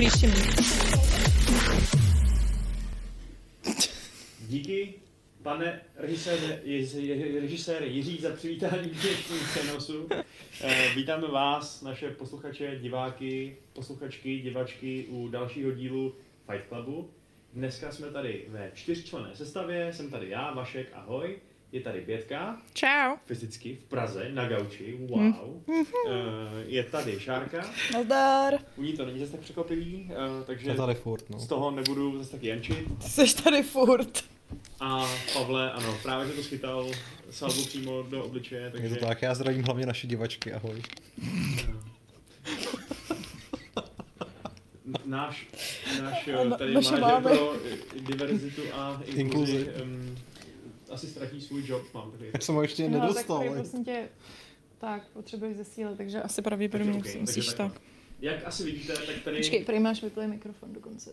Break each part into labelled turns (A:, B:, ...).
A: dobrý tím.
B: Díky, pane režisér, režisér Jiří, za přivítání dnešního přenosu. Eh, Vítáme vás, naše posluchače, diváky, posluchačky, divačky u dalšího dílu Fight Clubu. Dneska jsme tady ve čtyřčlenné sestavě, jsem tady já, Vašek, ahoj. Je tady Bětka,
A: Čau.
B: fyzicky v Praze, na gauči, wow. Eh, Je tady Šárka,
A: Nazdar.
B: u ní to není zase tak překvapivý, eh, takže
C: To tady furt, no.
B: z toho nebudu zase tak jančit.
A: Jsi tady furt.
B: A Pavle, ano, právě že to schytal salvu přímo do obličeje, takže...
C: Je to tak, já zdravím hlavně naše divačky, ahoj.
B: Náš, náš
A: A na-
B: tady
A: máme.
B: pro diverzitu a inkluzi,
C: Inkluzi.
B: um, asi ztratí svůj job, mám takový.
C: Já jsem ho ještě
A: No, tak
C: nedostal.
A: tady
C: ale-
A: prosím tě, tak potřebuješ zesílit, takže asi pravděpodobně okay,
B: ok,
A: musíš tak.
B: takhle. Jak asi vidíte, tak tady...
A: Počkej, prý máš vyplý mikrofon dokonce.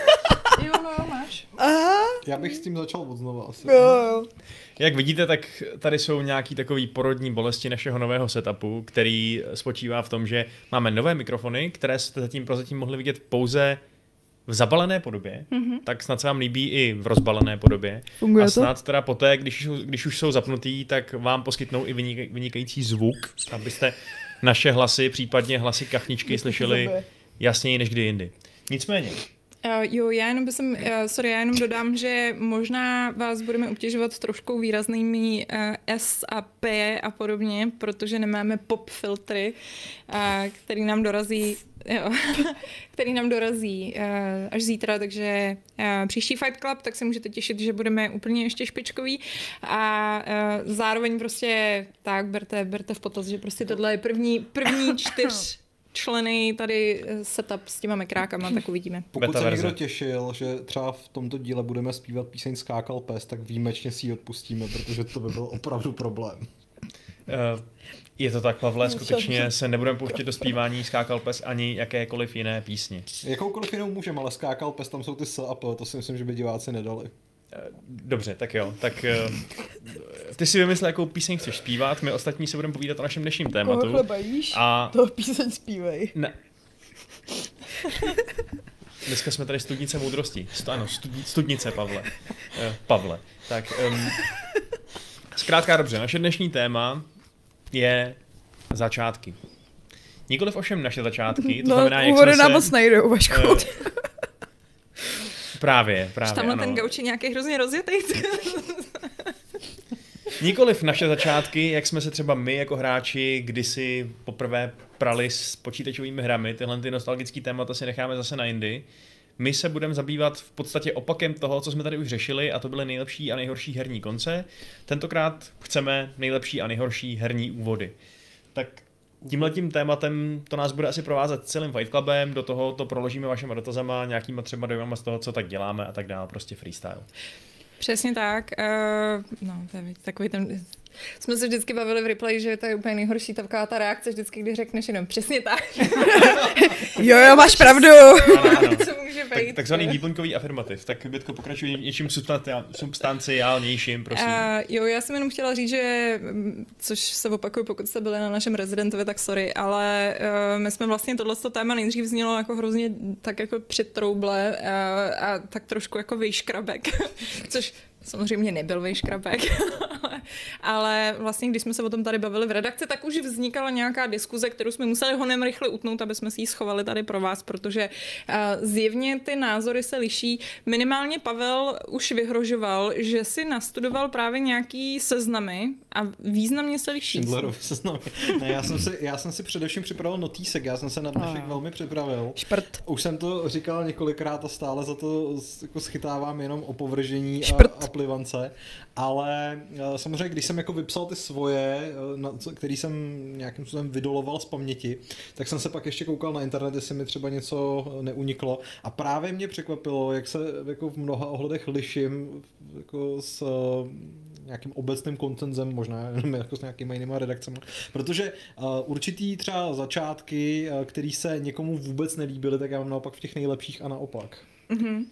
A: jo, no, máš.
D: Aha,
C: Já bych s tím začal od znova asi.
D: jo, jo.
B: Jak vidíte, tak tady jsou nějaký takový porodní bolesti našeho nového setupu, který spočívá v tom, že máme nové mikrofony, které jste zatím prozatím mohli vidět pouze v zabalené podobě, mm-hmm. tak snad se vám líbí i v rozbalené podobě.
D: Funguje
B: a
D: to?
B: snad teda poté, když, už- když už jsou zapnutý, tak vám poskytnou i vynik, vynikající zvuk, abyste naše hlasy, případně hlasy kachničky slyšeli jasněji než kdy jindy. Nicméně,
A: Uh, jo, já jenom jsem, uh, sorry, já jenom dodám, že možná vás budeme obtěžovat trošku výraznými uh, S a P a podobně, protože nemáme pop filtry, uh, který nám dorazí Jo, který nám dorazí uh, až zítra, takže uh, příští Fight Club, tak se můžete těšit, že budeme úplně ještě špičkoví a uh, zároveň prostě tak, berte, berte v potaz, že prostě tohle je první, první čtyř členy tady eh, setup s těma mekrákama, tak uvidíme.
C: Pokud
B: Beta
C: se
B: verze.
C: někdo těšil, že třeba v tomto díle budeme zpívat píseň Skákal pes, tak výjimečně si ji odpustíme, protože to by byl opravdu problém.
B: Uh, je to tak, Pavle,
A: No,
B: skutečně se nebudeme pouštět do zpívání Skákal pes ani jakékoliv jiné písni.
C: Jakoukoliv jinou můžeme, ale Skákal pes, tam jsou ty S a P, to si myslím, že by diváci nedali.
B: Eh, Dobře, tak jo. Tak uh, ty si vymysl, jakou píseň chceš zpívat, my ostatní se budeme povídat o našem dnešním
D: Koho
B: tématu.
D: chleba jíš?
B: A
D: To píseň zpívej.
B: ne. Dneska jsme tady studnice moudrosti. Sto, ano, studi, studnice, Pavle. Eh, Pavle. Tak, um, zkrátka dobře, naše dnešní téma je začátky. Nikoliv ovšem naše začátky, to
D: no,
B: znamená, jak jsme
D: nám
B: se...
D: moc nejdou, Vašku.
B: eh, Právě, právě,
A: Tamhle
B: ano.
A: ten gauč je nějaký hrozně rozjetý.
B: Nikoliv naše začátky, jak jsme se třeba my jako hráči kdysi poprvé prali s počítačovými hrami, tyhle ty nostalgické témata si necháme zase na jindy. My se budeme zabývat v podstatě opakem toho, co jsme tady už řešili, a to byly nejlepší a nejhorší herní konce. Tentokrát chceme nejlepší a nejhorší herní úvody. Tak tímhletím tématem to nás bude asi provázet celým Fight Clubem, do toho to proložíme vašima dotazama, nějakýma třeba dojmama z toho, co tak děláme a tak dále, prostě freestyle.
A: Přesně tak. Uh, no, to je takový ten... Jsme se vždycky bavili v replay, že to je úplně nejhorší taková ta reakce vždycky, když řekneš jenom přesně tak.
D: Jo, jo, máš pravdu.
B: Ano, ano.
A: co může
B: Tak,
A: být.
B: takzvaný výplňkový afirmativ. Tak Bětko pokračuje něčím substanciálnějším, prosím. Uh,
A: jo, já jsem jenom chtěla říct, že, mm, což se opakuje, pokud jste byli na našem rezidentovi, tak sorry, ale uh, my jsme vlastně tohleto téma nejdřív znělo jako hrozně tak jako přitrouble uh, a tak trošku jako vyškrabek, což samozřejmě nebyl vyškrabek, ale, vlastně když jsme se o tom tady bavili v redakci, tak už vznikala nějaká diskuze, kterou jsme museli honem rychle utnout, aby jsme si ji schovali tady pro vás, protože uh, zjevně ty názory se liší. Minimálně Pavel už vyhrožoval, že si nastudoval právě nějaký seznamy a významně se liší.
C: Schindlerovi seznamy. Ne, já jsem, si, já jsem si především připravil notýsek, já jsem se na dnešek
A: Ah.
C: velmi připravil.
D: Šprt.
C: Už jsem to říkal několikrát a stále za to jako schytávám jenom opovržení a,
D: Šprt.
C: a plivance, ale eh, samozřejmě, když jsem jako vypsal ty svoje, eh, na, který jsem nějakým způsobem vydoloval z paměti, tak jsem se pak ještě koukal na internet, jestli mi třeba něco eh, neuniklo a právě mě překvapilo, jak se jako v mnoha ohledech liším jako s nějakým obecným koncenzem, možná jenom jako s nějakýma jinýma redakcemi, protože uh, určitý třeba začátky, uh, který se někomu vůbec nelíbily, tak já mám naopak v těch nejlepších a naopak.
A: Mhm.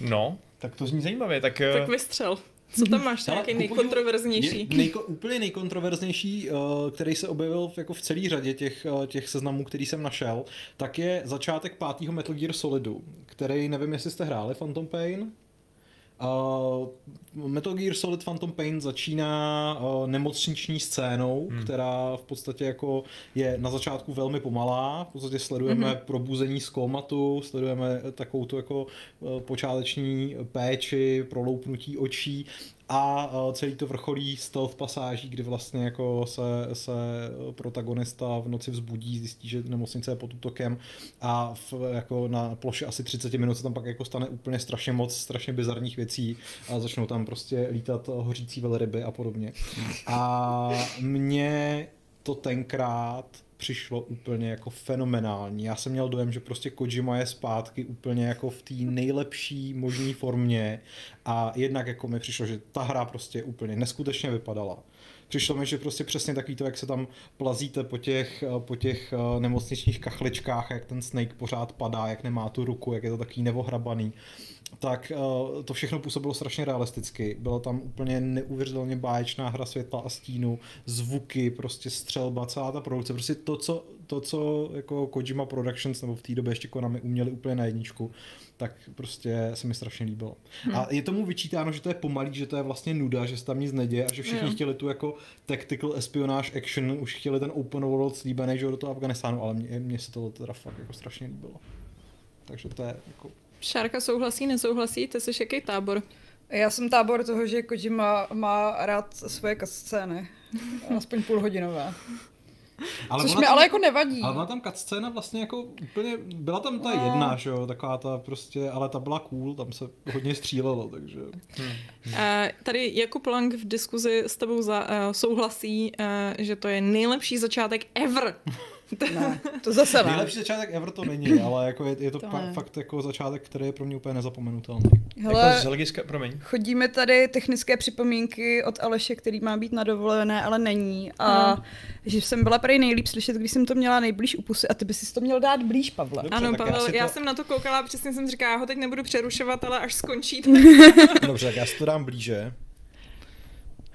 B: no, tak to zní zajímavě. Tak,
A: Tak
B: tak
A: vystřel. Co tam máš nějaký nejkontroverznější?
C: je Nejko, úplně nejkontroverznější, uh, který se objevil v- jako v celé řadě těch, uh, těch seznamů, který jsem našel, tak je začátek pátého Metal Gear Solidu, který nevím, jestli jste hráli Phantom Pain. Uh, Metal Gear Solid Phantom Pain začíná uh, nemocniční scénou, hmm. která v podstatě jako je na začátku velmi pomalá. V podstatě sledujeme hmm. probuzení z komatu, sledujeme takovou tu jako uh, počáteční péči, proloupnutí očí a uh, celý to vrcholí stealth pasáží, kdy vlastně jako se, se protagonista v noci vzbudí, zjistí, že nemocnice je pod útokem a v, jako na ploše asi 30 minut se tam pak jako stane úplně strašně moc strašně bizarních věcí a začnou tam prostě lítat hořící velryby a podobně. A mě to tenkrát přišlo úplně jako fenomenální. Já jsem měl dojem, že prostě Kojima je zpátky úplně jako v té nejlepší možné formě a jednak jako mi přišlo, že ta hra prostě úplně neskutečně vypadala. Přišlo mi, že prostě přesně takový to, jak se tam plazíte po těch, po těch eh, nemocničních kachličkách, jak ten Snake pořád padá, jak nemá tu ruku, jak je to takový nevohrabaný tak uh, to všechno působilo strašně realisticky. Byla tam úplně neuvěřitelně báječná hra světla a stínu, zvuky, prostě střelba, celá ta produkce, prostě to, co, to, co jako Kojima Productions nebo v té době ještě Konami uměli úplně na jedničku, tak prostě se mi strašně líbilo. Hmm. A je tomu vyčítáno, že to je pomalý, že to je vlastně nuda, že se tam nic neděje a že všichni
A: Jo.
C: chtěli tu jako tactical espionage action, už chtěli ten open world slíbený, že do toho Afganistánu, ale mně se to teda fakt jako strašně líbilo. Takže to je jako
A: Šárka souhlasí, nesouhlasí? Ty jsi jaký tábor?
D: Já jsem tábor toho, že Kojima má rád svoje scény. Aspoň půlhodinové.
C: Ale
D: Což mi
C: tam-
D: ale jako nevadí.
C: Ale byla tam cutscéna vlastně jako úplně, byla tam ta
D: No.
C: jedna, že jo, taková ta prostě, ale ta byla cool, tam se hodně střílelo, takže.
A: Uh, tady Jakub Lang v diskuzi s tebou za, uh, souhlasí, uh, že to je nejlepší začátek ever.
D: Ne, to zase ne.
C: Nejlepší začátek ever to není, ale jako je, je to,
D: To
C: pa,
D: ne.
C: fakt jako začátek, který je pro mě úplně nezapomenutelný.
B: Jako
D: Hele,
B: z hlediska, promiň.
D: chodíme tady technické připomínky od Aleše, který má být na dovolené, ale není. A
A: Aha.
D: že jsem byla prej nejlíp slyšet, když jsem to měla nejblíž u pusy a ty bys si to měl dát blíž, Pavle.
C: Dobře,
A: ano,
C: tak já
A: Pavel, já,
C: to-
A: jsem na to koukala a přesně jsem říkala, já ho teď nebudu přerušovat, ale až skončí.
C: Dobře, tak já si to dám blíže.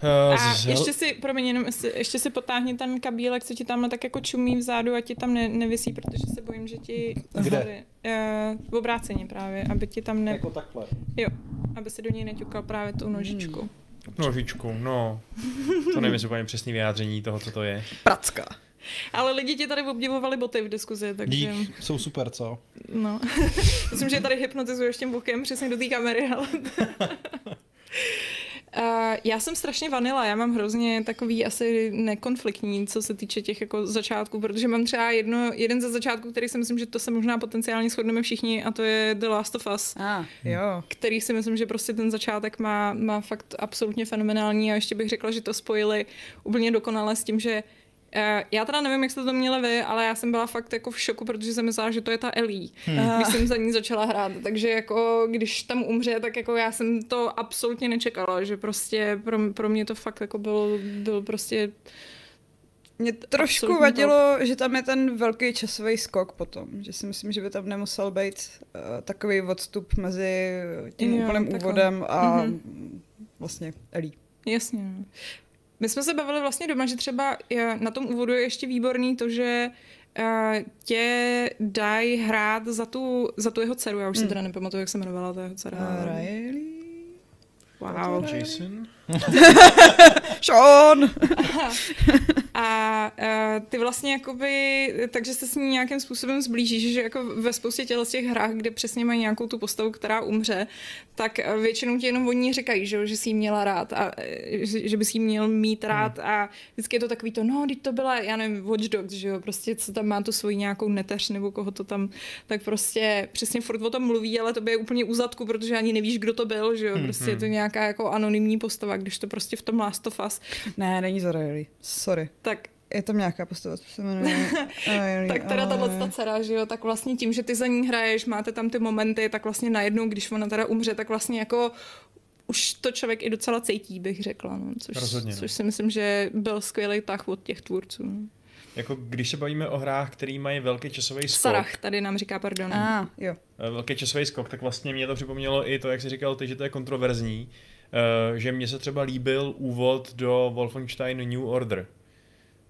B: Uh,
A: A ještě si, promiň, jenom ještě si potáhni ten kabílek, co ti tam tak jako čumí vzadu a ti tam ne, nevisí, protože se bojím, že ti...
C: Kde?
A: Tady, Uh, v obráceně právě, aby ti tam ne...
C: Jako takhle.
A: Jo, aby si do něj neťukal právě tou nožičkou.
B: nožičku, no. To nevím, jestli úplně přesný vyjádření toho, co to je.
D: Pracka.
A: Ale lidi ti tady obdivovali boty v diskuzi, takže...
C: Dík, jsou super, co?
A: No. Myslím, že tady hypnotizuješ tím bokem přesně do té kamery, ale... Uh, já jsem strašně vanila, já mám hrozně takový asi nekonfliktní, co se týče těch jako začátků, protože mám třeba jedno, jeden ze začátků, který si myslím, že to se možná potenciálně shodneme všichni a to je The Last of Us,
D: ah, jo.
A: který si myslím, že prostě ten začátek má, má fakt absolutně fenomenální a ještě bych řekla, že to spojili úplně dokonale s tím, že eh, já teda nevím, jak jste to měli vy, ale já jsem byla fakt jako v šoku, protože jsem myslela, že to je ta Ellie, hmm. když jsem za ní začala hrát. Takže jako když tam umře, tak jako já jsem to absolutně nečekala, že prostě pro, pro mě to fakt jako byl, byl prostě
D: Mě trošku vadilo, že tam je ten velký časový skok potom, že si myslím, že by tam nemusel být uh, takový odstup mezi tím
A: Jo,
D: úplným
A: takhle.
D: úvodem a
A: Mhm.
D: vlastně Ellie.
A: Jasně. My jsme se bavili vlastně doma, že třeba na tom úvodu je ještě výborný to, že uh, tě dají hrát za tu, za tu jeho dceru. Já už si
D: Hmm.
A: teda nepamatuju, jak se jmenovala ta jeho dcera.
D: Uh, Riley?
A: Wow.
B: Jason?
D: Sean!
A: A ty vlastně jakoby, takže se s ní nějakým způsobem zblížíš, že jako ve spoustě těchto těch hrách, kde přesně mají nějakou tu postavu, která umře, tak eh, většinou ti jenom oni říkají, že, že si ji měla rád a eh, že, že bys jí měl mít rád a vždycky je to takový to, no, teď to byla, já nevím, Watch Dogs, že jo, prostě co tam má tu svoji nějakou neteř nebo koho to tam, tak prostě přesně furt o tom mluví, ale to je úplně u zadku, protože ani nevíš, kdo to byl, že jo, prostě je to nějaká jako anonymní postava, když to prostě v tom Last of Us,
D: Ne, není za Riley. Sorry.
A: tak
D: Je tam nějaká postava, co se jmenuje Riley,
A: Tak teda tahle ta dcera, že jo, tak vlastně tím, že ty za ní hraješ, máte tam ty momenty, tak vlastně najednou, když ona teda umře, tak vlastně jako už to člověk i docela cítí, bych řekla, no, což,
B: Rozhodně, no.
A: což si myslím, že byl skvělý tah od těch tvůrců. No.
B: Jako když se bavíme o hrách, který mají velký časový skok,
A: Sarah tady nám říká, pardon.
D: A, jo.
B: eh, velký časový skok, tak vlastně mě to připomnělo i to, jak jsi říkal ty, že to je kontroverzní. Uh, že mně se třeba líbil úvod do Wolfenstein New Order,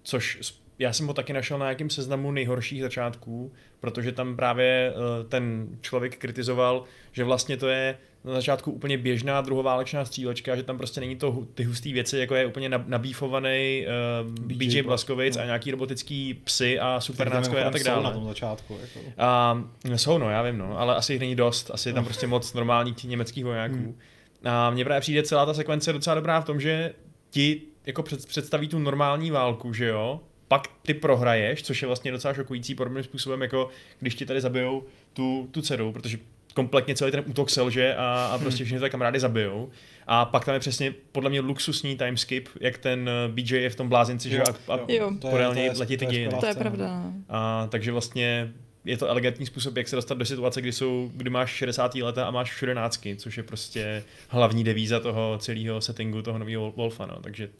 B: což já jsem ho taky našel na nějakém seznamu nejhorších začátků, protože tam právě uh, ten člověk kritizoval, že vlastně to je na začátku úplně běžná druhoválečná střílečka, že tam prostě není to ty husté věci, jako je úplně nabífovaný uh, BJ, BJ Blaskovic no. a nějaký robotický psy a supernáckové a tak dále.
C: na tom začátku. Jako.
B: A, jsou no, já vím no, ale asi jich není dost, asi je tam prostě moc normálních německých vojáků. Hmm. A mně právě přijde celá ta sekvence docela dobrá v tom, že ti jako představí tu normální válku, že jo, pak ty prohraješ, což je vlastně docela šokující podobným způsobem, jako když ti tady zabijou tu, tu dceru, protože kompletně celý ten útok selže a, a prostě všichni ty kamarády zabijou. A pak tam je přesně podle mě luxusní timeskip, jak ten eh, BJ je v tom blázinci, že a, a
A: jo.
B: podél něj letí ty dějiny.
A: To je pravda.
B: A, takže vlastně je to elegantní způsob, jak se dostat do situace, kdy, jsou, kdy máš 60. leta a máš všude nácky, což je prostě hlavní devíza toho celého settingu, toho nového Wolfa. No. Takže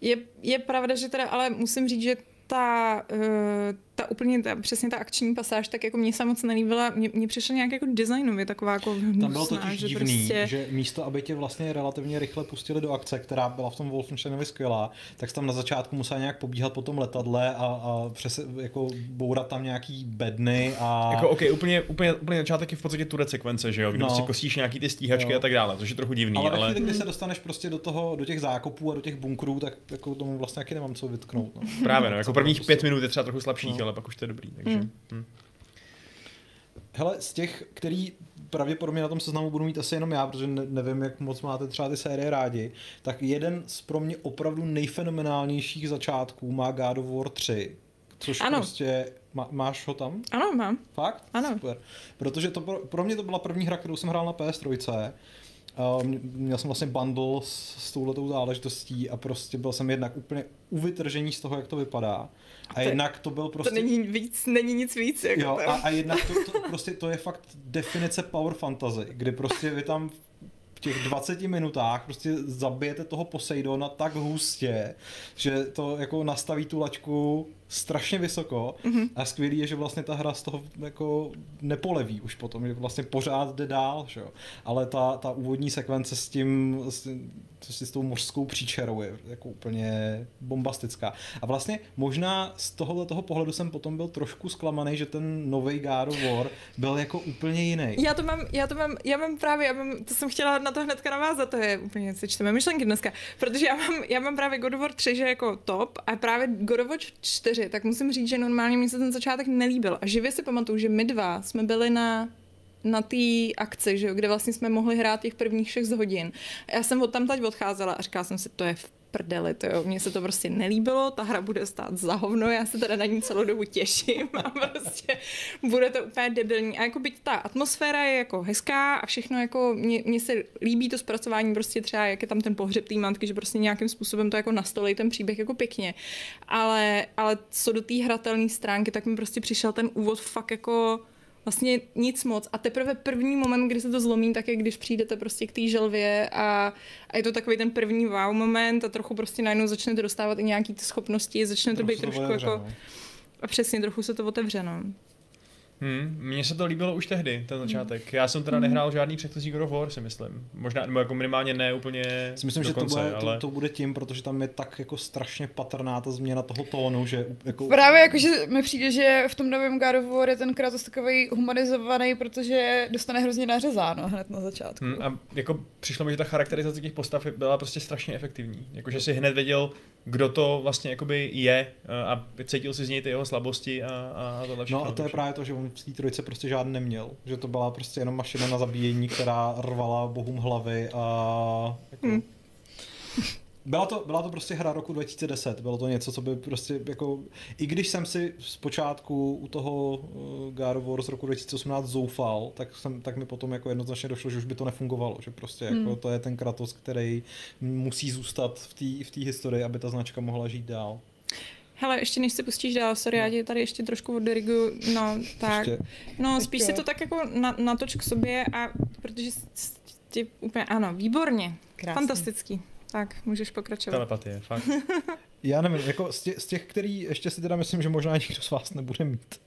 A: je, je pravda, že teda, ale musím říct, že ta, uh, ta úplně, ta, přesně ta akční pasáž, tak jako mě se moc nelíbila, mně, mně přišla nějak jako designově taková jako hnusná,
C: Tam bylo totiž
A: že
C: divný,
A: prostě...
C: že místo, aby tě vlastně relativně rychle pustili do akce, která byla v tom Wolfensteinovi skvělá, tak tam na začátku musel nějak pobíhat po tom letadle a, a přes, jako bourat tam nějaký bedny a...
B: Jako OK, úplně, úplně, úplně začátek je v podstatě tu sekvence, že jo, kdy no. si kosíš nějaký ty stíhačky jo. a tak dále, což je trochu divný,
C: ale...
B: Ale,
C: kdy se dostaneš prostě do toho, do těch zákopů a do těch bunkrů, tak jako tomu vlastně taky nemám co vytknout. No.
B: Právě, no, jako prvních pět minut je třeba trochu slabší, no. ale pak už to je dobrý. Takže, hmm. Hmm.
C: Hele, z těch, který pravděpodobně na tom seznamu budu mít asi jenom já, protože ne, nevím, jak moc máte třeba ty série rádi, tak jeden z pro mě opravdu nejfenomenálnějších začátků má God of War 3, což ano. prostě má, máš ho tam?
A: Ano, mám.
C: Fakt?
A: Ano.
C: Super. Protože to pro, pro mě to byla první hra, kterou jsem hrál na PS3. Uh, měl jsem vlastně bundle s, s touhletou záležitostí a prostě byl jsem jednak úplně uvytržení z toho, jak to vypadá. A to, jednak to byl prostě...
A: To není víc, není nic víc. Jako
C: jo, a, a jednak to, to, prostě to je fakt definice power fantasy, kdy prostě vy tam v těch 20 minutách prostě zabijete toho Poseidona tak hustě, že to jako nastaví tu laťku strašně vysoko mm-hmm. a skvělý je, že vlastně ta hra z toho jako nepoleví už potom, že vlastně pořád jde dál, že jo. Ale ta, ta úvodní sekvence s tím, s, s tou mořskou příčerou je jako úplně bombastická. A vlastně možná z tohohle toho pohledu jsem potom byl trošku zklamaný, že ten nový God of War byl jako úplně jiný.
A: Já to mám, já to mám, já mám právě, já mám, to jsem chtěla na to hnedka navázat, to je úplně, si čteme myšlenky dneska, protože já mám, já mám právě God of War 3, že jako top a právě God of War 4 4, tak musím říct, že normálně mi se ten začátek nelíbil. A živě si pamatuju, že my dva jsme byli na na té akci, že jo, kde vlastně jsme mohli hrát těch prvních 6 hodin. Já jsem od tam odcházela a říkala jsem si, to je v prdeli, to jo, mně se to prostě nelíbilo, ta hra bude stát za hovno, já se teda na ní celou dobu těším a prostě bude to úplně debilní. A jako byť ta atmosféra je jako hezká a všechno jako, mně se líbí to zpracování prostě třeba, jak je tam ten pohřeb té matky, že prostě nějakým způsobem to jako nastolí ten příběh jako pěkně. Ale, ale co do té hratelné stránky, tak mi prostě přišel ten úvod fakt jako vlastně nic moc. A teprve první moment, kdy se to zlomí, tak je, když přijdete prostě k té želvě a, a je to takový ten první wow moment a trochu prostě najednou začnete dostávat i nějaký ty schopnosti, začne to být trošku jako... No. A přesně, trochu se to otevře, no.
B: Hmm, mně se to líbilo už tehdy, ten začátek. Já jsem teda nehrál žádný předchozí God of War, si myslím. Možná, nebo jako minimálně ne úplně
C: si myslím,
B: dokonce,
C: že to bude,
B: ale...
C: to, to, bude tím, protože tam je tak jako strašně patrná ta změna toho tónu, že jako...
D: Právě jako, že mi přijde, že v tom novém God of War je ten Kratos takový humanizovaný, protože dostane hrozně nařezáno hned na začátku.
B: Hmm, a jako přišlo mi, že ta charakterizace těch postav byla prostě strašně efektivní. Jakože si hned věděl, kdo to vlastně jakoby je a cítil si z něj ty jeho slabosti a, a tohle
C: všechno. No a to je právě to, že on v té trojice prostě žádný neměl. Že to byla prostě jenom mašina na zabíjení, která rvala bohům hlavy a jako... Hmm. Byla to, byla to prostě hra roku 2010, bylo to něco, co by prostě jako, i když jsem si zpočátku u toho uh, God of War z roku 2018 zoufal, tak, jsem, tak mi potom jako jednoznačně došlo, že už by to nefungovalo, že prostě jako hmm. to je ten Kratos, který musí zůstat v té v historii, aby ta značka mohla žít dál.
A: Hele, ještě než se pustíš dál, sorry, já tě tady ještě trošku oddirigu, no tak, ještě. no spíš si to tak jako na, natoč k sobě a protože ti úplně, ano, výborně, Krásný. fantastický. Tak, můžeš pokračovat.
B: Telepatie, fakt.
C: Já nevím, jako z těch, z těch, který ještě si teda myslím, že možná nikdo z vás nebude mít.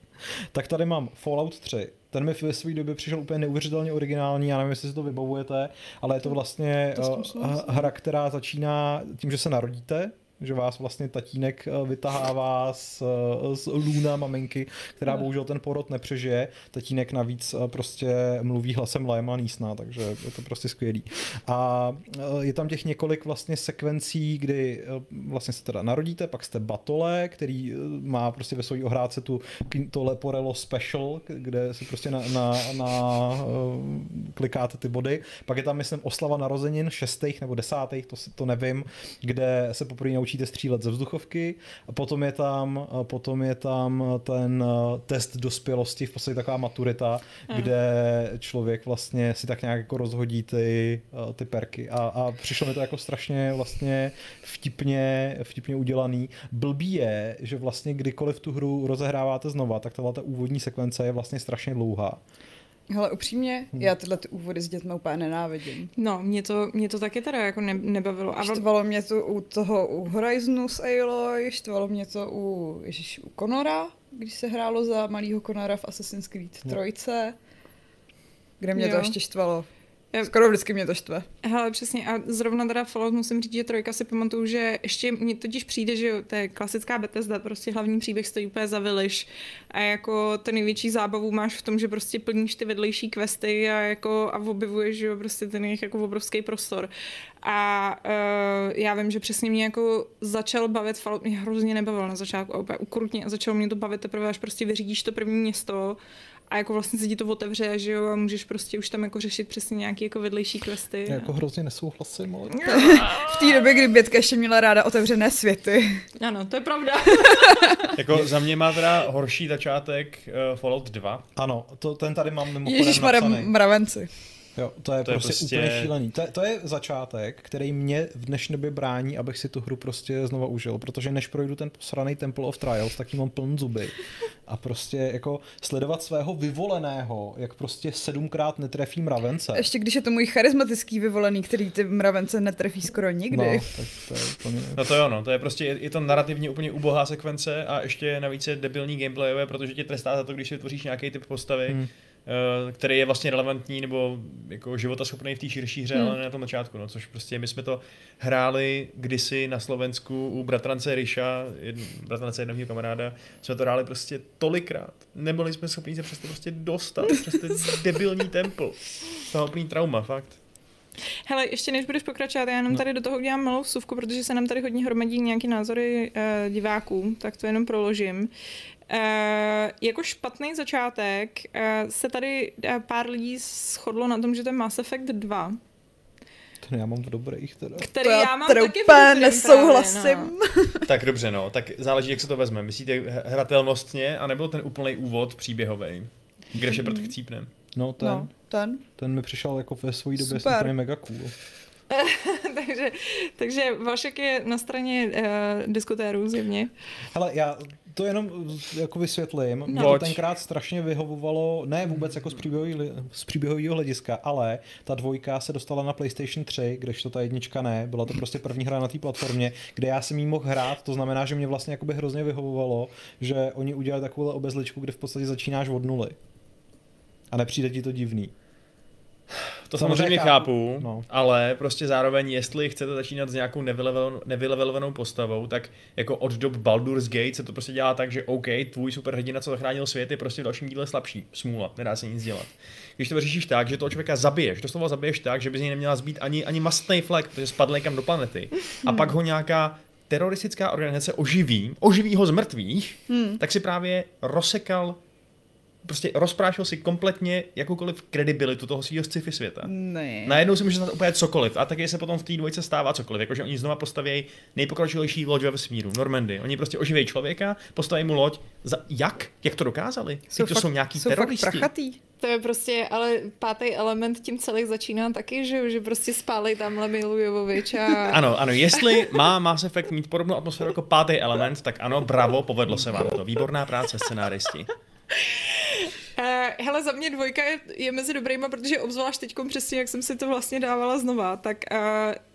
C: Tak tady mám Fallout 3. Ten mi ve své době přišel úplně neuvěřitelně originální, já nevím, jestli si to vybavujete, ale je to vlastně
D: To souhlasím.
C: hra, která začíná tím, že se narodíte, že vás vlastně tatínek eh, vytahává z, eh, z lůna maminky, která bohužel ten porod nepřežije. Tatínek navíc eh, prostě mluví hlasem Liama Neesona, takže je to prostě skvělý. A je tam těch několik vlastně sekvencí, kdy vlastně se teda narodíte, pak jste batole, který má prostě ve své ohrádce tu to Leporello Special, kde si prostě na, na, na klikáte ty body. Pak je tam, myslím, oslava narozenin, šestých nebo desátých, to, to nevím, kde se poprvé naučíte střílet ze vzduchovky. A potom je tam, potom je tam ten test dospělosti, v podstatě taková maturita, kde člověk vlastně si tak nějak jako rozhodí ty, ty perky. A, a přišlo mi to jako strašně vlastně vtipně, vtipně udělaný. Blbý je, že vlastně kdykoliv tu hru rozehráváte znova, tak tahle ta úvodní sekvence je vlastně strašně dlouhá.
D: Hele, upřímně, já tyhle ty úvody s dětmi úplně nenávidím.
A: No, mě to, mě to taky teda jako ne, nebavilo. A
D: Štvalo mě to u toho u Horizonu s Aloy, štvalo mě to u, ježiš, u Conora, když se hrálo za malýho Conora v Assassin's Creed 3, kde mě to
A: Jo.
D: ještě štvalo.
A: Já-
D: Skoro vždycky mě to štve.
A: Hele, přesně. A zrovna teda Fallout musím říct, že trojka si pamatuju, že ještě mně totiž přijde, že to je klasická Bethesda, prostě hlavní příběh stojí úplně za viliš. A jako ten největší zábavu máš v tom, že prostě plníš ty vedlejší questy a jako a objevuješ, že jo, prostě ten jejich jako obrovský prostor. A uh, já vím, že přesně mě jako začal bavit Fallout, mě hrozně nebavil na začátku, a úplně ukrutně a začalo mě to bavit teprve, až prostě vyřídíš to první město a jako vlastně se ti to otevře, že jo, a můžeš prostě už tam jako řešit přesně nějaký jako vedlejší questy.
C: Já jako hrozně nesouhlasím, ale...
D: V té době, kdy Bětka ještě měla ráda otevřené světy.
A: Ano, to je pravda.
B: Jako za mě má teda horší začátek uh, Fallout 2.
C: Ano, to, ten tady mám mimochodem
D: Ježíš mravenci.
C: Jo, to je,
B: To je
C: prostě,
B: prostě-
C: úplně šílený. To je, to je začátek, který mě v dnešní době brání, abych si tu hru prostě znova užil, protože než projdu ten posraný Temple of Trials, tak mám pln zuby. A prostě jako sledovat svého vyvoleného, jak prostě sedmkrát netrefí mravence.
D: Ještě když je to můj charismatický vyvolený, který ty mravence netrefí skoro nikdy.
C: No, tak to je úplně...
B: No to jo, no, to je prostě, je, je to narrativně úplně ubohá sekvence a ještě navíc je debilní gameplayové, protože tě trestá za to, když si vytvoříš nějaký typ postavy,
C: Hmm.
B: Hmm. který je vlastně relevantní nebo jako životaschopný v té širší hře,
D: Hmm.
B: ale ne na tom začátku, no, což prostě my jsme to hráli kdysi na Slovensku u bratrance Ryša, jedn, bratrance jednoho kamaráda, jsme to hráli prostě tolikrát. Nebyli jsme schopni se přes to prostě dostat, přes ten debilní temple. Z toho úplný trauma, fakt.
A: Hele, ještě než budeš pokračovat, já jenom tady do toho udělám malou vsuvku, protože se nám tady hodně hromadí nějaké názory uh, diváků, tak to jenom proložím. Uh, jako špatný začátek uh, se tady uh, pár lidí shodlo na tom, že to je Mass Effect 2,
C: To já mám v dobrých teda.
A: který
D: To
A: já,
D: já
A: mám taky v
D: nesouhlasím.
A: Právě, no.
B: Tak dobře, no, tak záleží, jak se to vezme. Myslíte hratelnostně, anebo ten úplný úvod příběhový, kde Shepard chcípne?
C: No ten,
D: No, ten.
C: ten mi přišel jako ve své době
D: Super.
C: mega cool.
A: takže, takže Vašek je na straně uh, diskutérů zjevně.
C: Hele, já to jenom jako vysvětlím. Mě to tenkrát strašně vyhovovalo, ne vůbec jako z, příběhový, z příběhového hlediska, ale ta dvojka se dostala na PlayStation 3, kdežto ta jednička ne. Byla to prostě první hra na té platformě, kde já jsem jí mohl hrát, to znamená, že mě vlastně jakoby hrozně vyhovovalo, že oni udělali takovou obezličku, kde v podstatě začínáš od nuly. A nepřijde ti to divný.
B: To
C: Samozřejmě
B: samozřejmě
C: chápu.
B: chápu,
C: No.
B: ale prostě zároveň, jestli chcete začínat s nějakou nevylevelovanou, nevylevelovanou postavou, tak jako od dob Baldur's Gate se to prostě dělá tak, že OK, tvůj superhrdina, co zachránil svět, je prostě v dalším díle slabší. Smůla, nedá se nic dělat. Když to řešíš tak, že toho člověka zabiješ, doslova zabiješ tak, že by z něj neměla zbýt ani, ani mastný flek, protože spadl někam do planety, a pak ho nějaká teroristická organizace oživí, oživí ho z mrtvých,
D: Hmm.
B: tak si právě rozsekal prostě rozprášil si kompletně jakoukoliv kredibilitu toho svého sci-fi světa.
D: Ne.
B: Najednou si může stát úplně cokoliv a taky se potom v té dvojce stává cokoliv, jakože oni znova postaví nejpokročilejší loď ve vesmíru, Normandy. Oni prostě oživějí člověka, postaví mu loď. Za, jak? Jak to dokázali? Jsou to
D: fakt-
B: jsou nějaký
D: jsou fakt
B: teroristi.
D: prachatý.
A: To je prostě, ale pátý element tím celý začíná taky, že, že prostě spálej tamhle Milu Jovovič a...
B: Ano, ano, jestli má Mass Effect mít podobnou atmosféru jako pátý element, tak ano, bravo, povedlo se vám to. Výborná práce, scenáristi.
A: Hele, za mě dvojka je, je mezi dobrýma, protože obzvlášť teď přesně, jak jsem si to vlastně dávala znova, tak uh,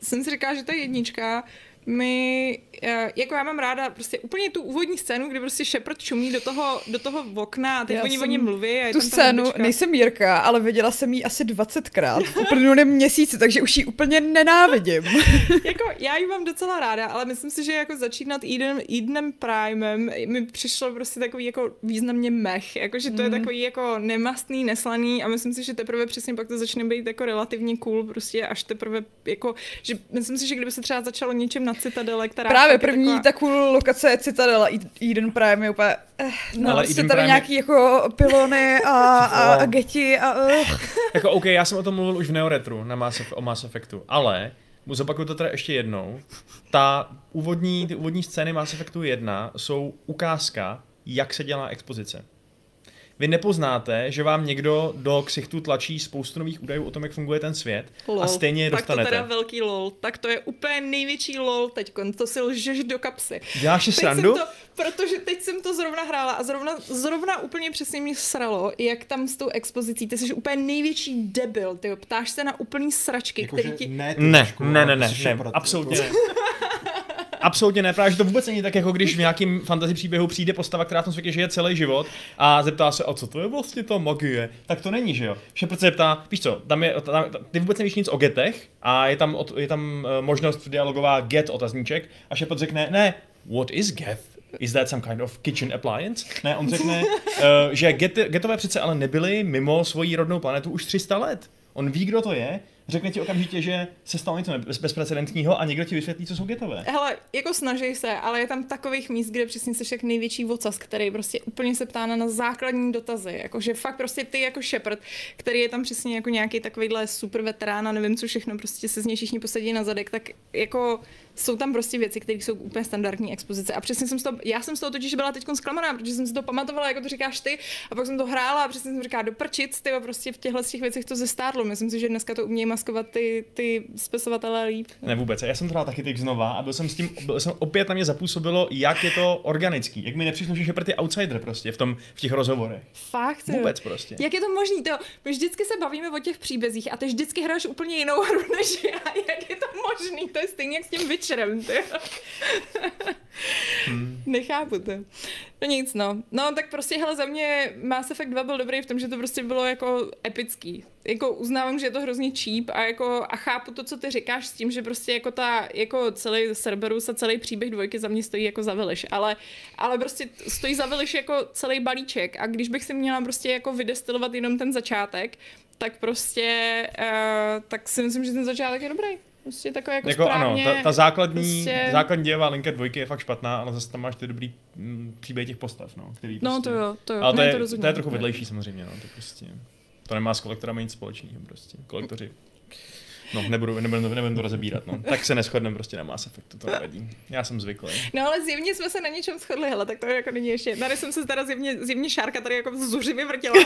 A: jsem si říkala, že ta jednička mi, eh, jako já mám ráda prostě úplně tu úvodní scénu, kdy prostě Shepard čumí do toho, do toho okna a teď
D: Já
A: oni o něm mluví. A je
D: Tu scénu,
A: hudbička.
D: nejsem Jirka, ale viděla jsem ji asi 20krát v uplynulém měsíci, takže už ji úplně nenávidím.
A: jako, já ji mám docela ráda, ale myslím si, že jako začínat Eden, Edenem Primem mi přišlo prostě takový jako významně mech, jako, že to je takový jako nemastný, neslaný a myslím si, že teprve přesně pak to začne být jako relativně cool, prostě až teprve jako, že myslím si, že kdyby se třeba začalo něčem na Citadele, která
D: Právě první
A: taková,
D: ta cool lokace je Citadela, Eden Prime je úplně, eh, no,
B: Ale
D: prostě
B: Eden
D: tady
B: Prime je-
D: nějaký jako pilony a, a, a geti a uh.
B: Jako OK, já jsem o tom mluvil už v Neoretru na Mass, o Mass Effectu, ale zopakuju to teda ještě jednou. Ta úvodní, ty úvodní scény Mass Effectu 1 jsou ukázka, jak se dělá expozice. Vy nepoznáte, že vám někdo do ksichtu tlačí spoustu nových údajů o tom, jak funguje ten svět
A: lol.
B: a stejně je
A: Tak to
B: dostanete.
A: teda velký lol, tak to je úplně největší lol teď, to si lžeš do kapsy.
B: Děláš si srandu?
A: to, protože teď jsem to zrovna hrála a zrovna, zrovna úplně přesně mě sralo, jak tam s tou expozicí, ty jsi úplně největší debil, ty ptáš se na úplný sračky,
C: Jakože
A: který ti...
C: ne, ty
B: Ne,
C: trošku,
B: ne,
C: ale
B: ne, ne,
C: prostě
B: ne,
C: Shepard,
B: absolutně
C: jako-
B: ne. Absolutně ne, právě že to vůbec není tak, jako když v nějakým fantasy příběhu přijde postava, která v tom světě žije celý život a zeptá se, a co to je vlastně ta magie? Tak to není, že jo? Že se zeptá, víš co, tam je, tam, ty vůbec nevíš nic o getech a je tam, je tam eh, možnost dialogová get otazníček a Shepard řekne, ne, what is get? Is that some kind of kitchen appliance? Ne, on řekne, uh, že get, getové přece ale nebyly mimo svoji rodnou planetu už 300 let. On ví, kdo to je, řekne ti okamžitě, že se stalo něco bez, bezprecedentního a někdo ti vysvětlí, co jsou getové.
A: Hele, jako snaží se, ale je tam takových míst, kde přesně jsi jak největší vocas, který prostě úplně se ptá na základní dotazy. Jakože fakt prostě ty jako Shepard, který je tam přesně jako nějaký takovýhle super veterán a nevím co všechno, prostě se z něj všichni posadí na zadek, tak jako jsou tam prostě věci, které jsou úplně standardní expozice. A přesně jsem z toho, já jsem z toho totiž byla teď zklamaná, protože jsem si to pamatovala, jako to říkáš ty, a pak jsem to hrála a přesně jsem říkala, doprčit, ty prostě v těchto těch věcech to zestárlo. Myslím si, že dneska to umějí maskovat ty, ty spisovatelé líp.
B: Ne vůbec, já jsem to hrál taky teď znova a byl jsem s tím, byl jsem opět na mě zapůsobilo, jak je to organický, jak mi nepřišlo, že Shepard je outsider prostě v, tom, v těch rozhovorech.
A: Fakt, jo.
B: Vůbec prostě.
A: Jak je to možný? To, my vždycky se bavíme o těch příbězích a ty vždycky hraješ úplně jinou hru než já. Jak je to možný? To je stejně jak s tím Witcherem, ty.
B: Hmm.
A: Nechápu to. No nic, no. No tak prostě, hele, za mě Mass Effect 2 byl dobrý v tom, že to prostě bylo jako epický. Jako uznávám, že je to hrozně cheap a jako a chápu to, co ty říkáš s tím, že prostě jako ta, jako celý Cerberus a celý příběh dvojky za mě stojí jako za Viliš, ale, ale prostě stojí za Viliš jako celý balíček a když bych si měla prostě jako vydestilovat jenom ten začátek, tak prostě, uh, tak si myslím, že ten začátek je dobrý. Prostě takový jako,
B: Jako ano,
A: správně,
B: ta, ta základní,
A: prostě-
B: základní dějová linka dvojky je fakt špatná, ale zase tam máš ty dobrý mm, příběhy těch postav, no, který
A: No
B: prostě...
A: to jo, to jo.
B: Ale to, je,
A: to,
B: to, je trochu vedlejší samozřejmě, no, to prostě... To nemá s kolektorami nic společného prostě. Kolektoři... No, nebudu, nebudu, nebudu to rozebírat, no. Tak se neschodneme prostě na Mass Effectu, to nevadí. Já jsem zvyklý.
A: No ale zjevně jsme se na něčem shodli, hele, tak to jako není ještě. Tady jsem se teda zjevně, zjevně šárka tady jako zuřivě vrtěla.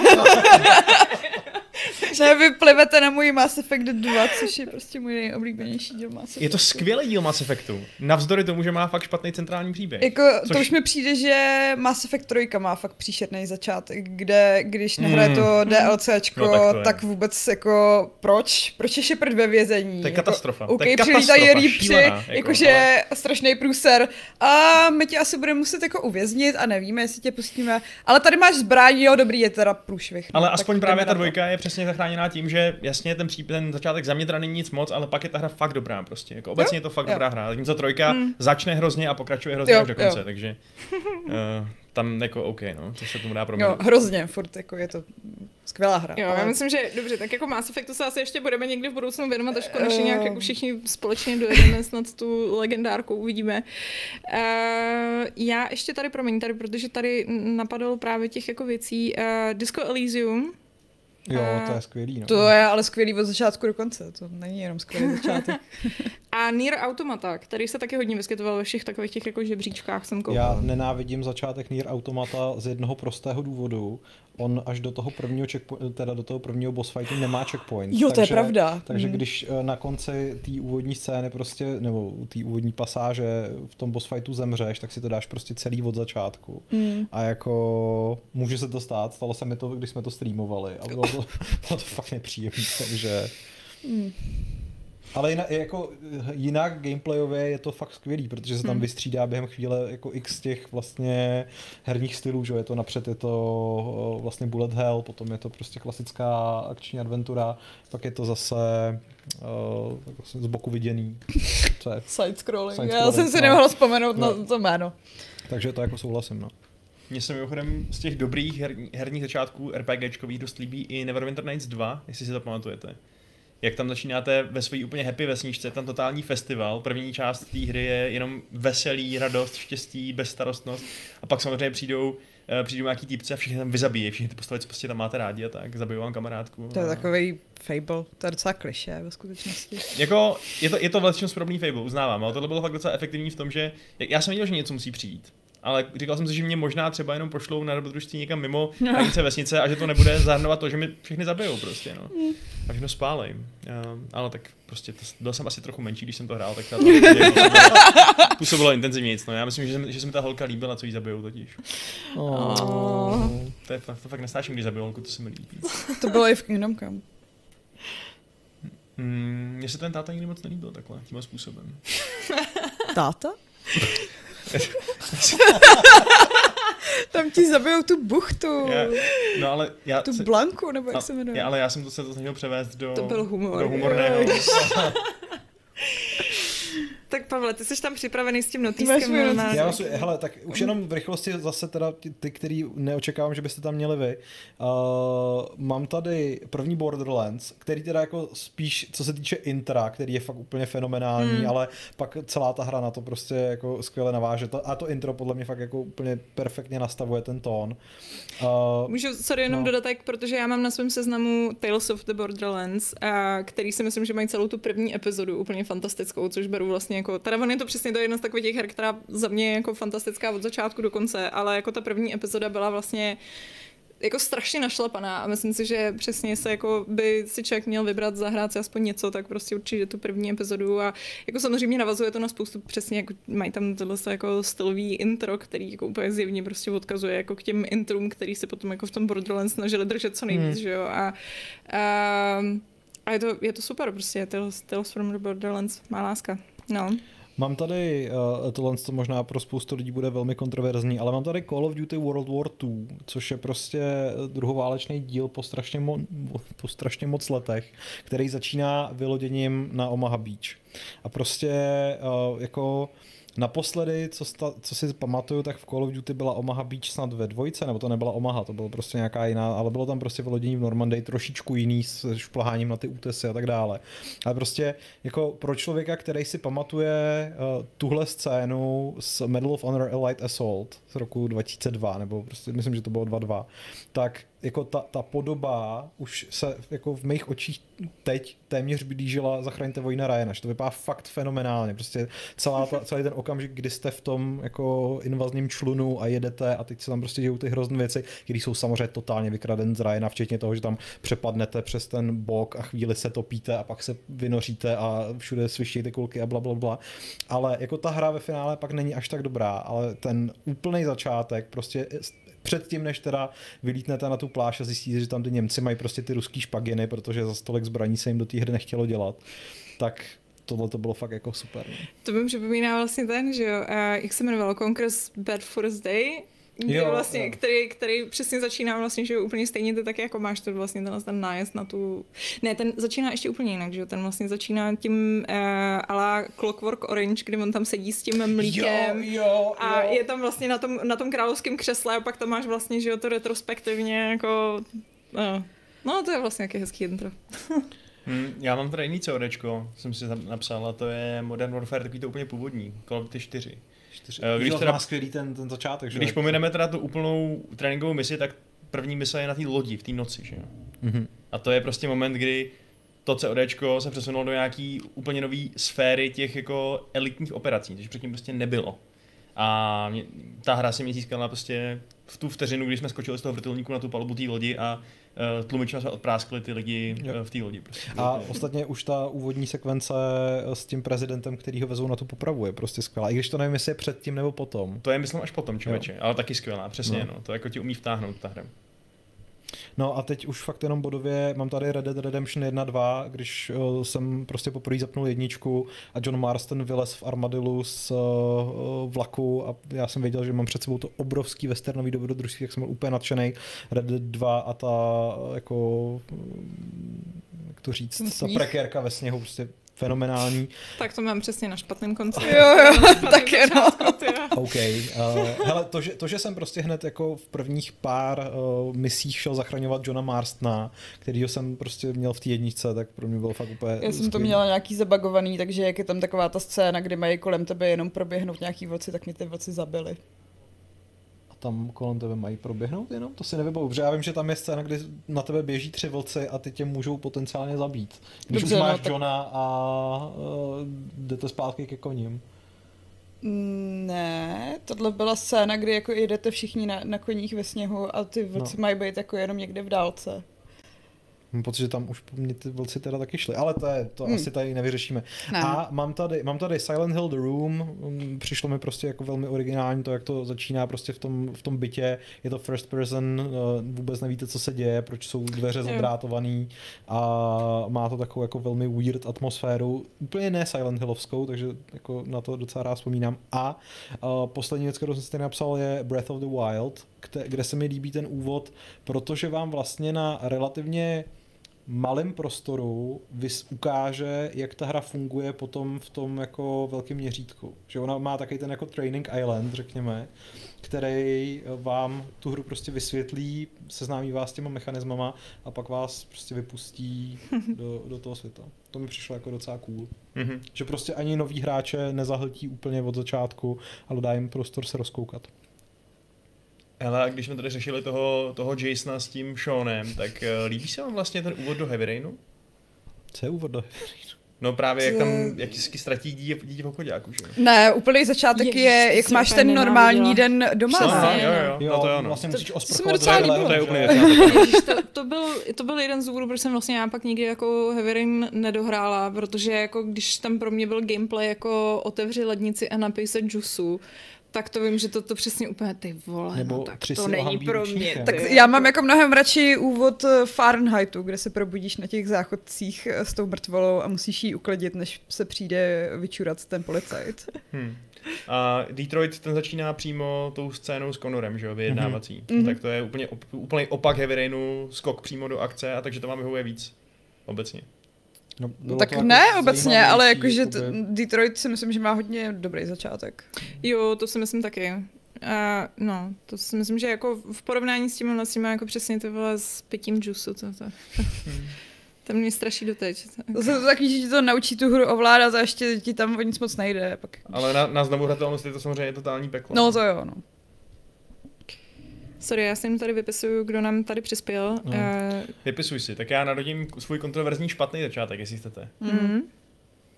D: Ne, vy plivete na můj Mass Effect 2, což je prostě můj nejoblíbenější díl Mass Effectu.
B: Je to skvělý díl Mass Effectu. Navzdory tomu, že má fakt špatný centrální příběh.
D: Jako,
B: Což-
D: to už mi přijde, že Mass Effect 3 má fakt příšerný začátek, kde když nehraje
B: Mm.
D: to DLCčko,
B: No, tak to
D: tak,
B: je.
D: tak vůbec jako proč? Proč je Shepard ve vězení?
B: To je
D: jako,
B: katastrofa.
D: OK,
B: To je
D: přilítají
B: katastrofa,
D: rýpři,
B: šílená,
D: jako,
B: jako,
D: jakože strašný průser. A my tě asi budeme muset jako uvěznit a nevíme, jestli tě pustíme. Ale tady máš zbraň, jo, dobrý, je teda průšvih. no,
B: Ale aspoň právě ta dvojka je přesně zachráněná tím, že jasně ten, příp, ten začátek za mě teda není nic moc, ale pak je ta hra fakt dobrá prostě. Jako obecně je to fakt
D: jo.
B: dobrá hra. Zatímco trojka začne hrozně a pokračuje hrozně
D: Jo,
B: až do konce,
D: jo.
B: takže uh, tam jako OK, no, to se tomu dá
D: Jo,
B: proměnit.
D: hrozně, furt jako je to skvělá hra.
A: Jo,
D: ale-
A: já myslím, že dobře, tak jako Mass Effectu se asi ještě budeme někdy v budoucnu věnovat, až konečně
D: Eh.
A: nějak jako všichni společně dojedeme snad tu legendárku, uvidíme. Uh, já ještě tady, promiň, tady, protože tady napadalo právě těch jako věcí. Uh, Disco Elysium,
C: Jo,
A: A-
C: to je skvělý. No.
D: To je ale skvělý od začátku do konce, to není jenom skvělý začátek.
A: A Nier Automata, který se taky hodně vyskytoval ve všech takových těch jako žebříčkách, jsem koukala.
C: Já nenávidím začátek Nier Automata z jednoho prostého důvodu. On až do toho prvního checkpo- teda do toho prvního boss fightu nemá checkpoint.
D: Jo, to je pravda.
C: Takže
D: Hmm.
C: když eh, na konci té úvodní scény prostě, nebo té úvodní pasáže v tom boss fightu zemřeš, tak si to dáš prostě celý od začátku.
D: Mm.
C: A jako může se to stát, stalo se mi to, když jsme to streamovali a bylo to, bylo to fakt nepříjemné, takže
D: Mm.
C: Ale jinak, jako, jinak gameplayově je to fakt skvělý, protože se tam hmm. vystřídá během chvíle jako x těch vlastně herních stylů, že je to napřed je to eh, vlastně bullet hell, potom je to prostě klasická akční adventura, pak je to zase uh, z boku viděný.
D: Co je? Side-scrolling. Side Já jsem si no. nemohla vzpomenout no. na to jméno.
C: Takže to jako souhlasím, no.
B: Mně se mimochodem z těch dobrých herní, herních začátků RPGčkových dost líbí i Neverwinter Nights 2, jestli si to pamatujete jak tam začínáte ve své úplně happy vesničce, tam totální festival. První část té hry je jenom veselý, radost, štěstí, bezstarostnost. A pak samozřejmě přijdou uh, přijdou nějaký týpci a všichni tam vyzabíjí, všichni ty postavy, co prostě tam máte rádi a tak, zabijou vám kamarádku.
D: To je a... takový fable, to je docela kliše ve skutečnosti.
B: jako, je to, je to vlastně podobný fable, uznávám, ale tohle bylo fakt docela efektivní v tom, že já jsem viděl, že něco musí přijít ale říkal jsem si, že mě možná třeba jenom pošlou na dobrodružství někam mimo hranice vesnice a že to nebude zahrnovat to, že mi všechny zabijou prostě, no. Mm. A všechno spálej. Uh, ale tak prostě to, byl jsem asi trochu menší, když jsem to hrál, tak to působilo intenzivně no. Já myslím, že, jsem, že se mi ta holka líbila, co jí zabijou totiž. Oh. To, je, to, to fakt nesnáším, když zabijou holku, to se mi líbí.
D: to bylo i v Kingdom Come.
B: Mm, mně se ten táta nikdy moc nelíbil takhle, tímhle způsobem.
D: táta? Tam ti zabijou tu buchtu.
B: Já, no ale já
D: tu se, blanku, nebo jak a, se jmenuje.
B: Já, ale já jsem to se to snažil převést do,
D: to byl humor.
B: do humorného.
A: Tak Pavle, ty jsi tam připravený s tím notýskem.
C: Já vás, hele, tak už jenom v rychlosti zase teda ty, který neočekávám, že byste tam měli vy. Uh, mám tady první Borderlands, který teda jako spíš, co se týče intra, který je fakt úplně fenomenální, hmm. ale pak celá ta hra na to prostě jako skvěle naváže. A to intro podle mě fakt jako úplně perfektně nastavuje ten tón.
A: Uh, Můžu, sorry, jenom no. dodatek, protože já mám na svém seznamu Tales of the Borderlands, a který si myslím, že mají celou tu první epizodu úplně fantastickou, což beru vlastně jako, teda on je to přesně to jedna z takových těch her, která za mě je jako fantastická od začátku do konce, ale jako ta první epizoda byla vlastně jako strašně našlapaná a myslím si, že přesně se jako by si člověk měl vybrat, zahrát si aspoň něco, tak prostě určitě tu první epizodu a jako samozřejmě navazuje to na spoustu přesně, jako mají tam tohle jako stylový intro, který jako úplně zjevně prostě odkazuje jako k těm intrům, který se potom jako v tom Borderlands snažili držet co nejvíc, hmm. že jo, a, a, a je, to, je to super prostě, Tales, Tales from the Borderlands, má láska, no.
C: Mám tady, uh, tohle to možná pro spoustu lidí bude velmi kontroverzní, ale mám tady Call of Duty World War II, což je prostě druhoválečný díl po strašně, mo- po strašně moc letech, který začíná vyloděním na Omaha Beach. A prostě uh, jako Naposledy, co, sta, co si pamatuju, tak v Call of Duty byla Omaha Beach snad ve dvojce, nebo to nebyla Omaha, to bylo prostě nějaká jiná, ale bylo tam prostě vylodění v Normandii trošičku jiný s šplháním na ty útesy a tak dále. Ale prostě jako pro člověka, který si pamatuje uh, tuhle scénu z Medal of Honor Elite Assault z roku 2002, nebo prostě myslím, že to bylo 2.2, tak jako ta, ta podoba už se jako v mých očích teď téměř blížila Zachraňte vojna Ryana, že to vypadá fakt fenomenálně, prostě celá ta, celý ten okamžik, kdy jste v tom jako invazním člunu a jedete a teď se tam prostě dějou ty hrozné věci, které jsou samozřejmě totálně vykraden z Ryana, včetně toho, že tam přepadnete přes ten bok a chvíli se topíte a pak se vynoříte a všude svištějí ty kulky a bla, bla, bla. Ale jako ta hra ve finále pak není až tak dobrá, ale ten úplný začátek prostě předtím, než teda vylítnete na tu pláž a zjistíte, že tam ty Němci mají prostě ty ruský špaginy, protože za stolek zbraní se jim do té hry nechtělo dělat, tak tohle to bylo fakt jako super. Ne?
A: To mi připomíná vlastně ten, že jo, uh, jak se jmenovalo, Conquer's Bad First Day, jo, vlastně, jo. Který, který přesně začíná vlastně, že úplně stejně ty taky jako máš to vlastně ten, ten nájezd na tu... Ne, ten začíná ještě úplně jinak, že ten vlastně začíná tím uh, ala Clockwork Orange, kdy on tam sedí s tím mlíkem
C: jo, jo,
A: a jo. je tam vlastně na tom, na tom královském křesle a pak tam máš vlastně, že jo, to retrospektivně jako... Uh, no, to je vlastně jaký hezký intro.
B: Hmm, já mám tady jiný CODčko, jsem si tam napsal, a to je Modern Warfare, takový to úplně původní, Call of Duty 4.
C: 4. Eh, když teda, má skvělý ten, ten začátek,
B: že? Když pomineme teda tu úplnou tréninkovou misi, tak první mise je na té lodi, v té noci, že jo? Mm-hmm. A to je prostě moment, kdy to CODčko se přesunulo do nějaký úplně nové sféry těch jako elitních operací, což předtím prostě nebylo. A mě, ta hra si mě získala prostě v tu vteřinu, kdy jsme skočili z toho vrtulníku na tu palubu té lodi a tlumičem jsme odpráskli ty lidi uh, v té lodi. Prostě.
C: A ostatně už ta úvodní sekvence eh, s tím prezidentem, který ho vezou na tu popravu, je prostě skvělá. I když to nevím, jestli je předtím nebo potom.
B: To je myslím až potom, člověče, ale taky skvělá, přesně, no. no. To jako ti umí vtáhnout ta hra.
C: No a teď už fakt jenom bodově, mám tady Red Dead Redemption 1, 2, když uh, jsem prostě poprvé zapnul jedničku a John Marston vylez v armadillu z uh, vlaku a já jsem věděl, že mám před sebou to obrovský westernový dobrodružství, jak jsem byl úplně nadšený. Red Dead 2 a ta jako, jak to říct, ta prekérka ve sněhu, prostě fenomenální.
A: Tak to mám přesně na špatném konci.
D: Jo, jo, taky no.
C: OK. Uh, hele, to že, to, že jsem prostě hned jako v prvních pár uh, misích šel zachraňovat Johna Marstona, kterýho jsem prostě měl v té jedničce, tak pro mě bylo fakt úplně
D: Já jsem to měla nějaký zabagovaný, takže jak je tam taková ta scéna, kdy mají kolem tebe jenom proběhnout nějaký vlci, tak mě ty vlci zabili.
C: Tam kolem tebe mají proběhnout jenom? To si nevybavu, protože já vím, že tam je scéna, kdy na tebe běží tři vlci a ty tě můžou potenciálně zabít. Když
D: Dobře,
C: už
D: no,
C: máš
D: tak-
C: Johna a uh, jdete zpátky ke koním.
D: Mm, Ne, tohle byla scéna, kdy jako jedete všichni na, na koních ve sněhu a ty vlci
C: No.
D: mají být jako jenom někde v dálce.
C: Mám pocit, že tam už mně ty vlci teda taky šli, ale to, je, to
D: Hmm.
C: asi tady nevyřešíme.
D: Ne.
C: A mám tady, mám tady Silent Hill The Room, um, přišlo mi prostě jako velmi originální to, jak to začíná prostě v tom, v tom bytě, je to first person, uh, vůbec nevíte, co se děje, proč jsou dveře
A: Jo.
C: zadrátovaný a má to takovou jako velmi weird atmosféru, úplně ne Silent Hillovskou, takže jako na to docela rád vzpomínám. A uh, poslední věc, kterou jsem si tady napsal, je Breath of the Wild, kde, kde se mi líbí ten úvod, protože vám vlastně na relativně malém prostoru vys ukáže, jak ta hra funguje potom v tom jako velkém měřítku. Že ona má taky ten jako Training Island, řekněme, který vám tu hru prostě vysvětlí, seznámí vás s těma mechanismama a pak vás prostě vypustí do, do toho světa. To mi přišlo jako docela cool.
B: Mhm.
C: Že prostě ani nový hráče nezahltí úplně od začátku, ale dá jim prostor se rozkoukat.
B: Hele, a když jsme tady řešili toho, toho Jasona s tím Seanem, tak uh, líbí se vám vlastně ten úvod do Heavy Rainu?
C: Co je úvod do
B: No právě jak tam, jak vždycky ztratí dítě, dítě v obchodáku, že?
D: Ne, úplný začátek
A: Ježiš,
D: je,
A: to
D: jak máš ten normální den doma.
B: Aha,
A: Přesně,
B: jo, jo, jo, no to jo, no.
C: vlastně musíš
D: To-
C: osprchovat
D: to
C: dveře,
B: To je začátek.
A: Ježiš, to, to, byl, to byl jeden z důvodů, proč jsem vlastně já pak nikdy jako Heavy Rain nedohrála, protože jako když tam pro mě byl gameplay jako otevři lednici a napij se džusu, tak to vím, že to, to přesně úplně ty vole,
C: Nebo
A: no, tak to není pro mě.
C: Tak
A: ty,
D: Já mám jako mnohem radši úvod eh, Fahrenheitu, kde se probudíš na těch záchodcích eh, s tou mrtvolou a musíš ji uklidit, než se přijde vyčurat ten policajt.
B: Hmm. A Detroit ten začíná přímo tou scénou s Conorem, že jo, vyjednávací.
D: Mhm.
B: Tak to je úplně op, úplný opak Heavy Rainu, skok přímo do akce, a takže to vám vyhovuje víc. Obecně.
C: No, bylo
D: tak
C: to jako
D: ne obecně, ale jakože Detroit si myslím, že má hodně dobrý začátek.
A: Jo, to si myslím taky. A no, to si myslím, že jako v porovnání s tímhle s tím jako přesně ty vole s pitím džusu, to, to, to mě straší doteď.
D: To se to taky, že ti to naučí tu hru ovládat a ještě ti tam o nic moc nejde. Pak...
B: Ale na, na znovu hratelnost je to samozřejmě totální peklo.
D: No to jo, no.
A: Sorry, já si jim tady vypisuju, kdo nám tady přispěl.
C: No.
A: Uh,
B: Vypisuj si, tak já narodím svůj kontroverzní špatný začátek, jestli chcete.
A: mm.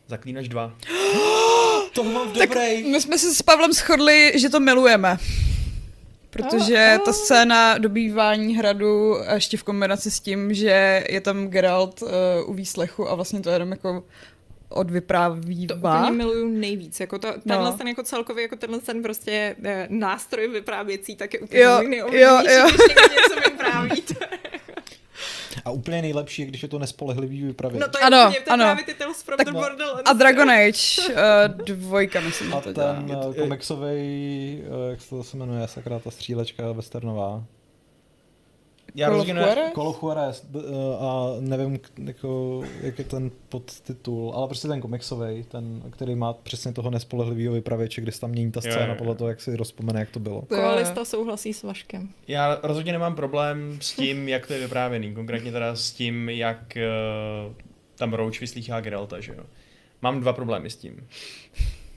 B: Zaklínač 2.
C: To mám
D: Tak
C: dobrý.
D: my jsme se s Pavlem shodli, že to milujeme. Protože
A: Oh,
D: ta
A: oh.
D: scéna dobývání hradu a ještě v kombinaci s tím, že je tam Geralt uh, u výslechu a vlastně to jenom jako
A: To
D: odvyprávívá.
A: úplně miluju nejvíc. Jako to, tenhle
D: No.
A: ten jako celkově, jako tenhle ten prostě eh, nástroj vyprávěcí, tak je úplně
D: Jo, jo, jo.
A: když něco vypráví.
C: A úplně nejlepší je, když je to nespolehlivý vypravěč.
A: No to je,
D: Ano,
A: úplně, to je
D: ano.
A: právě ty Tales from
C: Tak
A: the
C: no.
A: Borderlands.
D: A Dragon Age uh, dvojka, myslím,
C: a
D: že to dělá.
C: ten uh, komiksový, uh, jak se to se jmenuje, sakra, ta střílečka westernová.
B: Já
D: Call of
B: rozhodně ne,
D: Juarez?
C: Call of Juarez, d- uh, a nevím, jako, jak je ten podtitul, ale prostě ten komiksový, ten, který má přesně toho nespolehlivého vypravěče, kde se tam mění ta
B: Jo,
C: scéna
B: jo, jo.
C: podle toho, jak si rozpomene, jak to bylo.
D: To je-
A: Koalista souhlasí s Vaškem.
B: já rozhodně nemám problém s tím, jak to je vyprávěný. Konkrétně teda s tím, jak uh, tam Roach vyslýchá Geralta, že jo. Mám dva problémy s tím.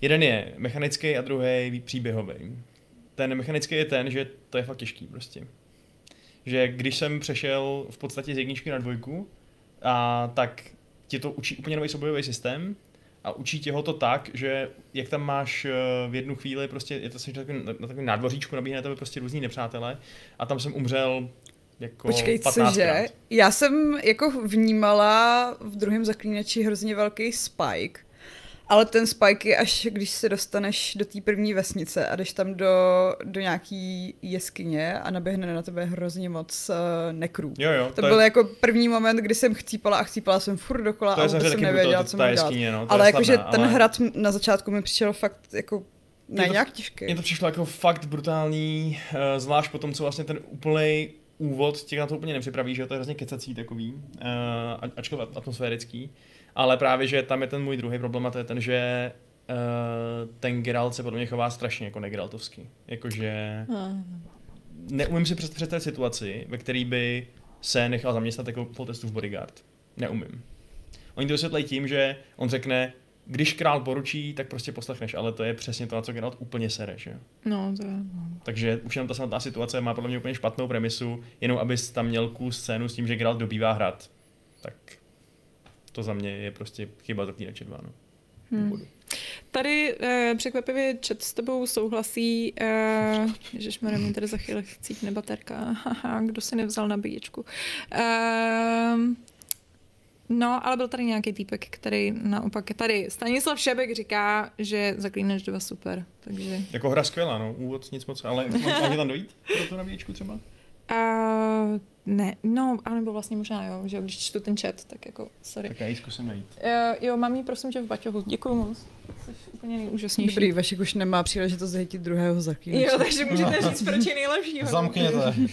B: Jeden je mechanický a druhý příběhový. Ten mechanický je ten, že to je fakt těžký prostě. Že když jsem přešel v podstatě z jedničky na dvojku, a tak ti to učí úplně nový soubojový systém a učí tě ho to tak, že jak tam máš eh, v jednu chvíli, prostě je to jsi na takovém, na takovém nádvoříčku, nabíhají na tebe prostě různí nepřátelé a tam jsem umřel jako
D: Počkej,
B: 15
D: cože? Já jsem jako vnímala v druhém zaklínači hrozně velký spike. Ale ten spike je až, když se dostaneš do té první vesnice a jdeš tam do, do nějaký jeskyně a naběhne na tebe hrozně moc uh, nekrů.
B: Jo, jo,
D: To, to
B: je-
D: byl jako první moment, kdy jsem chcípala a chcípala jsem furt dokola
B: To
D: a
B: je
D: vůbec jsem nevěděla,
B: to-
D: co mám dělat.
B: no,
D: ale
B: je
D: jakože ten
B: ale-
D: hrad na začátku mi přišel fakt jako ne,
B: Je to-
D: nějak těžký.
B: Mně to přišlo jako fakt brutální, uh, zvlášť po tom, co vlastně ten úplný úvod tě na to úplně nepřipraví, že to je hrozně kecací takový, uh, ačkoliv atmosférický, ale právě, že tam je ten můj druhý problém a to je ten, že uh, ten Geralt se podle mě chová strašně jako negeraltovsky. Jakože neumím si před- představit situaci, ve které by se nechal zaměstnat jako Foltestův bodyguard. Neumím. Oni to vysvětlejí tím, že on řekne, když král poručí, tak prostě poslechneš, ale to je přesně to, na co Geralt úplně sere, že.
A: No, to je...
B: Takže už jenom ta samotná situace má podle mě úplně špatnou premisu, jenom abys tam měl kus scénu s tím, že Geralt dobývá hrad. Tak to za mě je prostě chyba zaklínače 2. No.
A: Hmm. Tady eh, překvapivě chat s tebou souhlasí, eh, ježišmarja, mi tady za chvíli cítne baterka, haha, kdo si nevzal nabíječku. Eh, no, ale byl tady nějaký týpek, který naopak tady, Stanislav Šebek říká, že Zaklínač 2 super, takže...
B: Jako hra skvělá, no, úvod nic moc, ale máte tam dojít pro tu nabíječku třeba?
A: Uh, ne, no, anebo vlastně možná jo, že když čtu ten chat, tak jako, sorry.
B: Tak já ji zkusím najít.
A: Uh, jo, mám ji prosím tě v baťohu, děkuji moc. Jsi úplně nejúžasnější.
D: Dobrý, Vašek už nemá příležitost zajít druhého zaklínače.
A: Jo, takže můžete říct, proč je nejlepší.
C: Zamkněte.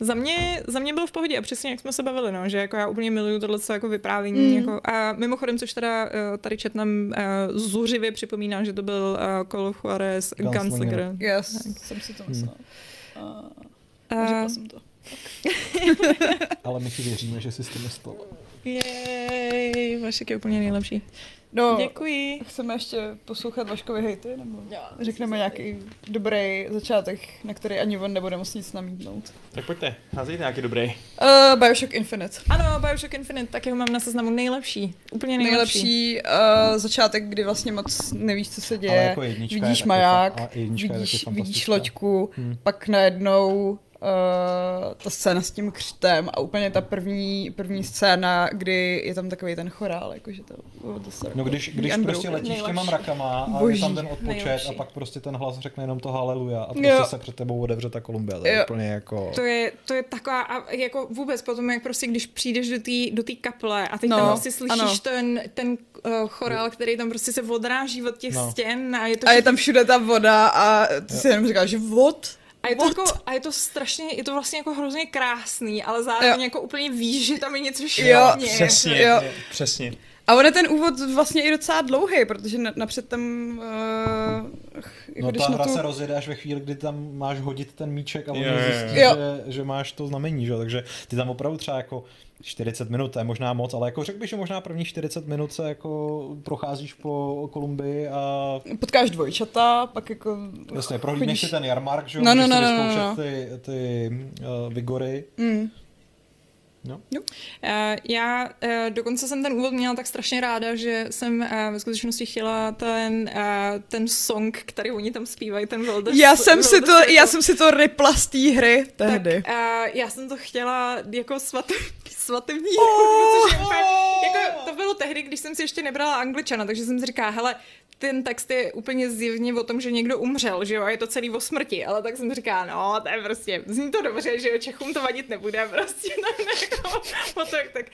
A: Za mě, za mě bylo v pohodě a přesně jak jsme se bavili, no, že jako já úplně miluju tohle jako vyprávění.
D: Mm.
A: Mm. Jako, a mimochodem, což teda eh, tady chat nám uh, zuřivě připomíná, že to byl uh, Call of Juarez
C: Gunslinger.
A: Gunslinger.
D: Já jsem si to myslela. A
A: Uh,
D: řekla jsem to.
C: Ale my ti věříme, že jsi s tím myslel.
A: jej, Vašek je úplně nejlepší.
D: No,
A: Děkuji.
D: chceme ještě poslouchat Vaškovi hejty, nebo řekneme nějaký dobrý začátek, na který ani on nebude moct nic namítnout.
B: Tak pojďte, házejte nějaký dobrý.
D: Uh, Bioshock Infinite.
A: Ano, Bioshock Infinite, taky ho mám na seznamu nejlepší. Úplně nejlepší.
D: Nejlepší uh, začátek, kdy vlastně moc nevíš, co se děje.
C: Ale jako je
D: vidíš maják,
C: je taky
D: vidíš, vidíš loďku,
C: Hmm.
D: pak najednou uh, ta scéna s tím křtem a úplně ta první, první scéna, kdy je tam takový ten chorál, jakože to bylo to
C: No když, když
D: Unbroken.
C: prostě letíš těma
A: Nejlepší.
C: mrakama a
D: Boží.
C: je tam ten odpočet
A: Nejlepší.
C: a pak prostě ten hlas řekne jenom to haleluja a prostě
D: Jo.
C: se před tebou otevře ta Kolumbia. To je
D: Jo.
C: úplně jako...
A: To je, to je taková, a jako vůbec potom, jak prostě, když přijdeš do té do tý kaple a teď
D: No,
A: tam prostě slyšíš
D: ano.
A: ten, ten uh, chorál, který tam prostě se odráží od těch
C: No.
A: stěn a je to
D: A je tam všude ta voda a ty si jenom říkáš, že vod?
A: A je to,
D: What?
A: jako, a je to strašně, je to vlastně jako hrozně krásný, ale zároveň
D: Jo.
A: jako úplně víš, že tam je něco
D: Jo,
A: špatně.
B: Přesně,
D: Jo.
B: přesně.
D: A on je ten úvod vlastně i docela dlouhý, protože na- napřed tam, uh, jako
C: No
D: když
C: ta hra
D: tu...
C: se rozjede až ve chvíli, kdy tam máš hodit ten míček a
B: Jo, jo, jo.
C: zjistí,
D: Jo.
C: že, že máš to znamení, že? jo. takže ty tam opravdu třeba jako 40 minut, to je možná moc, ale jako řekl bych, že možná první 40 minut se jako procházíš po Kolumbii a
D: Potkáš dvojčata, pak jako...
C: jasně, prohlídneš
D: chodíš-
C: si ten jarmark, že jo,
D: No, no, no, no, no, no.
C: ty, ty uh, vigory.
D: Mm.
C: No.
A: Uh, já uh, dokonce jsem ten úvod měla tak strašně ráda, že jsem uh, ve skutečnosti chtěla ten, uh, ten song, který oni tam zpívají, ten Wilder
D: Já jsem si to, já jsem si to rypla z té hry tehdy.
A: Tak, uh, já jsem to chtěla jako svat, svatební
D: Oh!
A: což je úplně, jako, to bylo tehdy, když jsem si ještě nebrala angličana, takže jsem si říkala, hele, ten text je úplně zjevně o tom, že někdo umřel, že jo, a je to celý o smrti, ale tak jsem říkala, no, to je prostě, zní to dobře, že jo, Čechům to vadit nebude, prostě, no, jako, tak, tak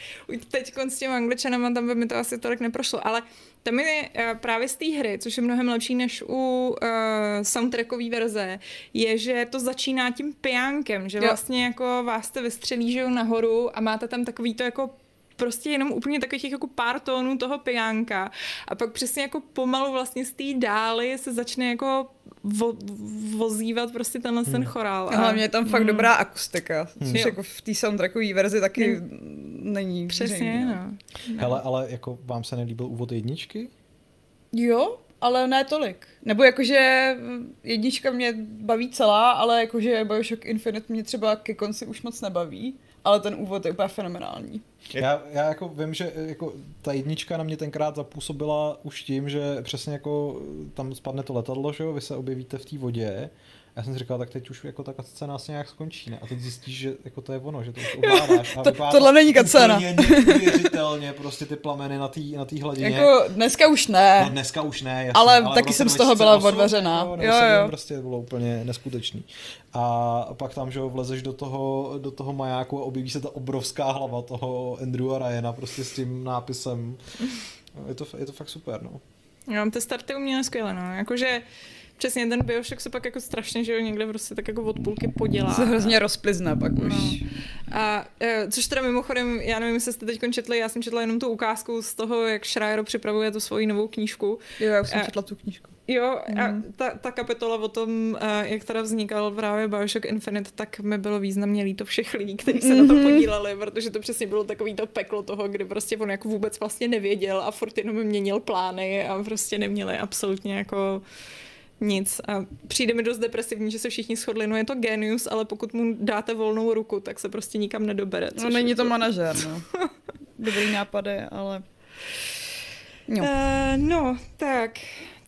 A: teď s těma angličanama tam by mi to asi tolik neprošlo, ale tam je eh, právě z té hry, což je mnohem lepší než u uh, soundtrackové verze, je, že to začíná tím pijánkem, že
D: Jo.
A: vlastně jako vás to vystřelí, že jo, nahoru a máte tam takový to jako prostě jenom úplně takových jako pár tónů toho pijánka a pak přesně jako pomalu vlastně z té dály se začne jako vo, vozívat prostě tenhle ten chorál.
D: A hlavně je tam fakt
A: Mm.
D: dobrá akustika, což
A: Jo.
D: jako v té soundtrackové verzi taky není
A: Přesně,
D: zřejmý,
A: no. no.
C: Hele, ale jako vám se nelíbil úvod jedničky?
D: Jo, ale ne tolik. Nebo jakože jednička mě baví celá, ale jakože Bioshock Infinite mě třeba ke konci už moc nebaví, ale ten úvod je úplně fenomenální.
C: Já, já jako vím, že jako ta jednička na mě tenkrát zapůsobila už tím, že přesně jako tam spadne to letadlo, že jo, vy se objevíte v té vodě Já jsem si říkal, tak teď už jako ta scéna asi nějak skončí, ne? A teď zjistíš, že jako to je ono, že to už ovládáš. A
D: To-
C: vypadá
D: tohle není
C: úplně neuvěřitelně, prostě ty plameny na té na tý hladině.
D: Jako dneska už ne.
C: No dneska už ne, jasně,
D: Ale
C: v
D: taky jsem z toho byla
C: 2008,
D: odvařená.
C: Jo,
D: Jo,
C: jo. Prostě to bylo úplně neskutečný. A pak tam, že jo, vlezeš do toho, do toho majáku a objeví se ta obrovská hlava toho Andrewa Ryana prostě s tím nápisem. Je to, je to fakt super, no.
A: Jo, ty starty uměly skvěle, no. Jakože přesně ten Bioshock se pak jako strašně, že jo, někde prostě tak jako od půlky podělá.
D: Se hrozně rozplizne pak už.
A: No. A e, což teda mimochodem, já nevím, jestli jste teď četli, já jsem četla jenom tu ukázku z toho, jak Schreier připravuje tu svoji novou knížku.
D: Jo, já už jsem
A: A-
D: četla tu knížku.
A: Jo, a
D: Mhm.
A: ta, ta kapitola o tom, eh, jak teda vznikal právě Bioshock Infinite, tak mi bylo významně líto všech lidí, kteří se na tom
D: Mhm.
A: podíleli, protože to přesně bylo takový to peklo toho, kdy prostě on jako vůbec vlastně nevěděl a furt jenom měnil plány a prostě neměli absolutně jako nic. A přijde mi dost depresivní, že se všichni shodli, no je to genius, ale pokud mu dáte volnou ruku, tak se prostě nikam nedobere.
D: No není
A: je
D: to manažer, no. Dobrý nápady, ale... Jo.
A: Uh, no, tak,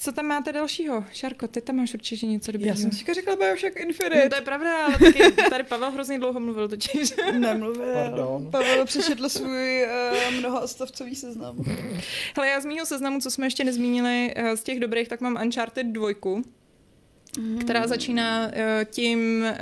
A: co tam máte dalšího? Šarko, ty tam máš určitě něco dobrého.
D: Já jsem teďka řekla Bioshock
A: No,
D: Infinite.
A: to je pravda, ale taky tady Pavel hrozně dlouho mluvil totiž.
D: Nemluvil.
C: Pardon.
D: Pavel přečetl svůj uh, mnohostavcový seznam.
A: Hele, já z mýho seznamu, co jsme ještě nezmínili, eh, z těch dobrých, tak mám Uncharted 2, která začíná eh, tím eh,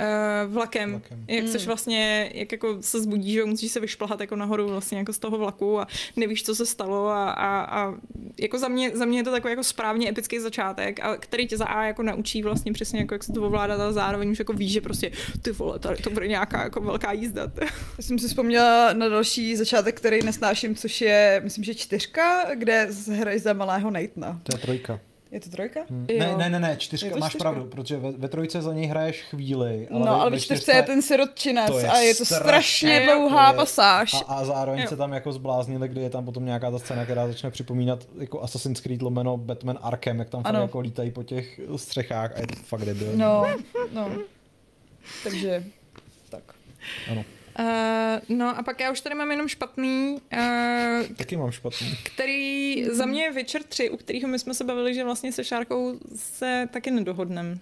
A: vlakem,
C: Vlakem.
A: jak
D: Mm.
A: seš vlastně, jak jako se zbudíš, že musíš se vyšplhat jako nahoru vlastně jako z toho vlaku a nevíš, co se stalo a, a, a jako za mě, za mě je to takový jako správně epický začátek, a který tě za A jako naučí vlastně přesně jako jak se to ovládat a zároveň už jako víš, že prostě ty vole, tady to bude nějaká jako velká jízda.
D: Já jsem si vzpomněla na další začátek, který nesnáším, což je, myslím, že čtyřka, kde hraješ za malého Nathana.
C: To je trojka.
D: Je to trojka?
C: Hm.
A: Jo.
C: Ne, ne, ne, ne, čtyřka,
D: to
C: máš
D: čtyřka?
C: pravdu, protože ve, ve trojce za něj hraješ chvíli.
D: Ale no, ale ve čtyřce je ten sirotčinec
C: je
D: a je to strašně, dlouhá
C: je-
D: pasáž.
C: A, a zároveň
A: Jo.
C: se tam jako zbláznili, kdy je tam potom nějaká ta scéna, která začne připomínat jako Assassin's Creed lomeno Batman Arkham, jak tam fakt jako lítají po těch střechách a je to fakt debil.
D: No, no. Takže, tak.
C: Ano,
A: Uh, no a pak já už tady mám jenom špatný, uh,
C: taky mám špatný.
A: který za mě je Witcher 3, u kterého my jsme se bavili, že vlastně se Šárkou se taky nedohodneme.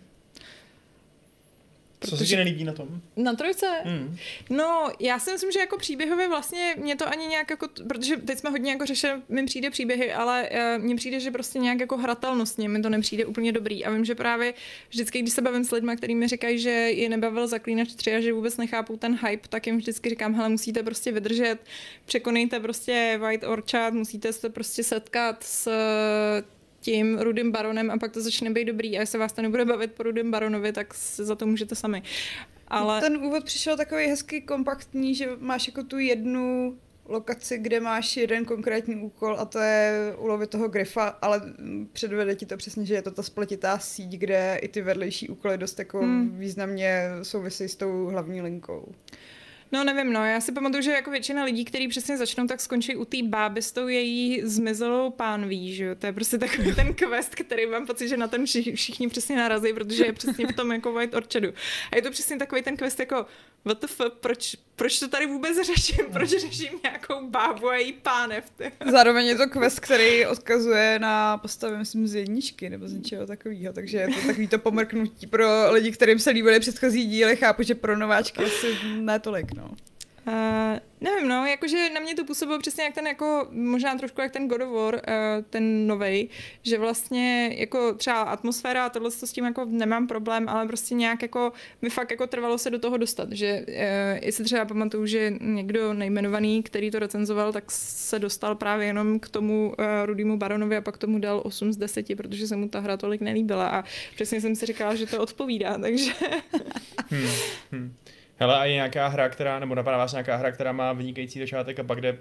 B: Co se ti nelíbí na tom?
A: Na trojce?
B: Hmm.
A: No, já si myslím, že jako příběhově vlastně mě to ani nějak jako, protože teď jsme hodně jako řešili, mi přijde příběhy, ale uh, mně přijde, že prostě nějak jako hratelnostně mi to nepřijde úplně dobrý. A vím, že právě vždycky, když se bavím s lidmi, kteří mi říkají, že je nebavil Zaklínač 3 a že vůbec nechápou ten hype, tak jim vždycky říkám, hele, musíte prostě vydržet, překonejte prostě White Orchard, musíte se prostě setkat s tím Rudým baronem a pak to začne být dobrý a jestli vás to nebude bavit po Rudým baronovi, tak za to můžete sami. Ale...
D: Ten úvod přišel takový hezky kompaktní, že máš jako tu jednu lokaci, kde máš jeden konkrétní úkol a to je ulovit toho grifa, ale předvede ti to přesně, že je to ta spletitá síť, kde i ty vedlejší úkoly dost jako
A: Hmm.
D: významně souvisí s tou hlavní linkou.
A: No nevím, no, já si pamatuju, že jako většina lidí, kteří přesně začnou, tak skončí u té báby s tou její zmizelou pánví, že jo, to je prostě takový ten quest, který mám pocit, že na ten všichni, přesně narazí, protože je přesně v tom jako White Orchardu. A je to přesně takový ten quest jako, what the fuck, proč, proč to tady vůbec řeším, proč řeším nějakou bábu a její pánev.
D: Zároveň je to quest, který odkazuje na postavy, myslím, z jedničky nebo z něčeho takového, takže je to takový to pomrknutí pro lidi, kterým se líbily předchozí díly, chápu, že pro nováčky asi ne tolik, no.
A: Uh, nevím, no, jakože na mě to působilo přesně jak ten, jako, možná trošku jak ten God of War, uh, ten novej, že vlastně jako třeba atmosféra a tohle s tím jako nemám problém, ale prostě nějak jako mi fakt jako trvalo se do toho dostat, že uh, jestli třeba pamatuju, že někdo nejmenovaný, který to recenzoval, tak se dostal právě jenom k tomu uh, Rudýmu Baronovi a pak tomu dal 8 z 10, protože se mu ta hra tolik nelíbila a přesně jsem si říkala, že to odpovídá, takže
B: Hmm. Hmm. Hele, a je nějaká hra, která, nebo napadá vás nějaká hra, která má vynikající začátek a pak jde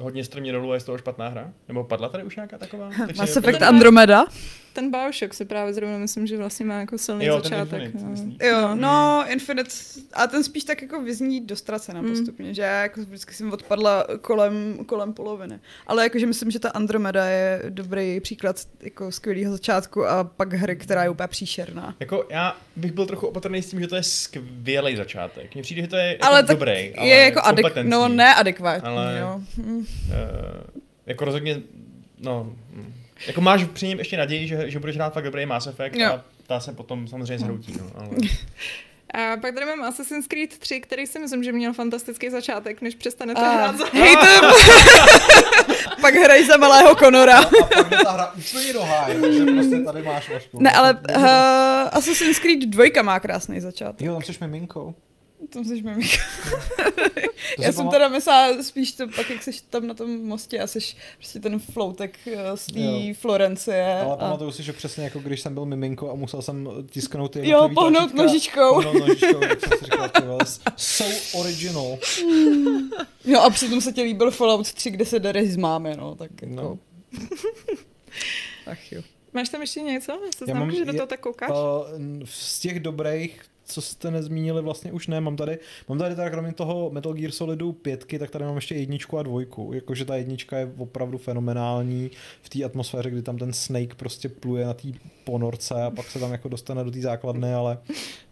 B: hodně strmě dolů a je z toho špatná hra? Nebo padla tady už nějaká taková?
D: Mass Effect Andromeda?
A: Ten Bioshock si právě zrovna myslím, že vlastně má jako silný
B: Jo, ten
A: začátek.
B: Infinite,
A: no.
D: Jo, no, Infinite, a ten spíš tak jako vyzní dostracena
A: Mm.
D: postupně, že já jako vždycky jsem odpadla kolem, kolem poloviny. Ale jakože myslím, že ta Andromeda je dobrý příklad jako skvělého začátku a pak hry, která je úplně příšerná.
B: Jako já bych byl trochu opatrný s tím, že to je skvělý začátek. Mně přijde, že to je jako
D: ale tak
B: dobrý, ale
D: je jako adek- no neadekvátní,
B: Ale-
D: jo. Hm.
B: Uh, jako rozhodně, no, hm. Jako máš při něm ještě naději, že, že budeš hrát fakt dobrý Mass Effect
D: Jo.
B: a ta se potom samozřejmě zhroutí, no, ale...
A: A pak tady mám Assassin's Creed 3, který si myslím, že měl fantastický začátek, než přestanete
D: A
A: hrát za...
D: hejtem! Pak hraj za malého Konora.
C: A pak jde ta hra úplně do háje, takže prostě tady máš Vašku.
D: Ne, ale uh, Assassin's Creed 2 má krásný začátek.
C: Jo, tam jsi miminkou.
D: To jsi mi
C: To
D: Já jsem teda myslela spíš to pak, jak jsi tam na tom mostě a jsi prostě ten floutek eh, z té. Florencie.
C: Ale
D: a...
C: pamatuju si, že přesně jako když jsem byl miminko a musel jsem tisknout ty
D: Jo, pohnout
C: tlačítka,
D: nožičkou.
C: Pohnout nožičkou, tak jsem si říkal, ty vole, so original.
D: No a přitom se ti líbil Fallout 3, kde se dereš z mámy, no, tak jako...
C: No.
D: Ach jo.
A: Máš tam ještě něco? Já se
C: Já
A: znám,
C: mám-
A: že do toho tak koukáš.
C: Uh, z těch dobrých, co jste nezmínili, vlastně už ne. Mám tady, mám tady teda kromě toho Metal Gear Solidu pětky, tak tady mám ještě jedničku a dvojku. Jakože ta jednička je opravdu fenomenální v té atmosféře, kdy tam ten Snake prostě pluje na té ponorce a pak se tam jako dostane do té základny, ale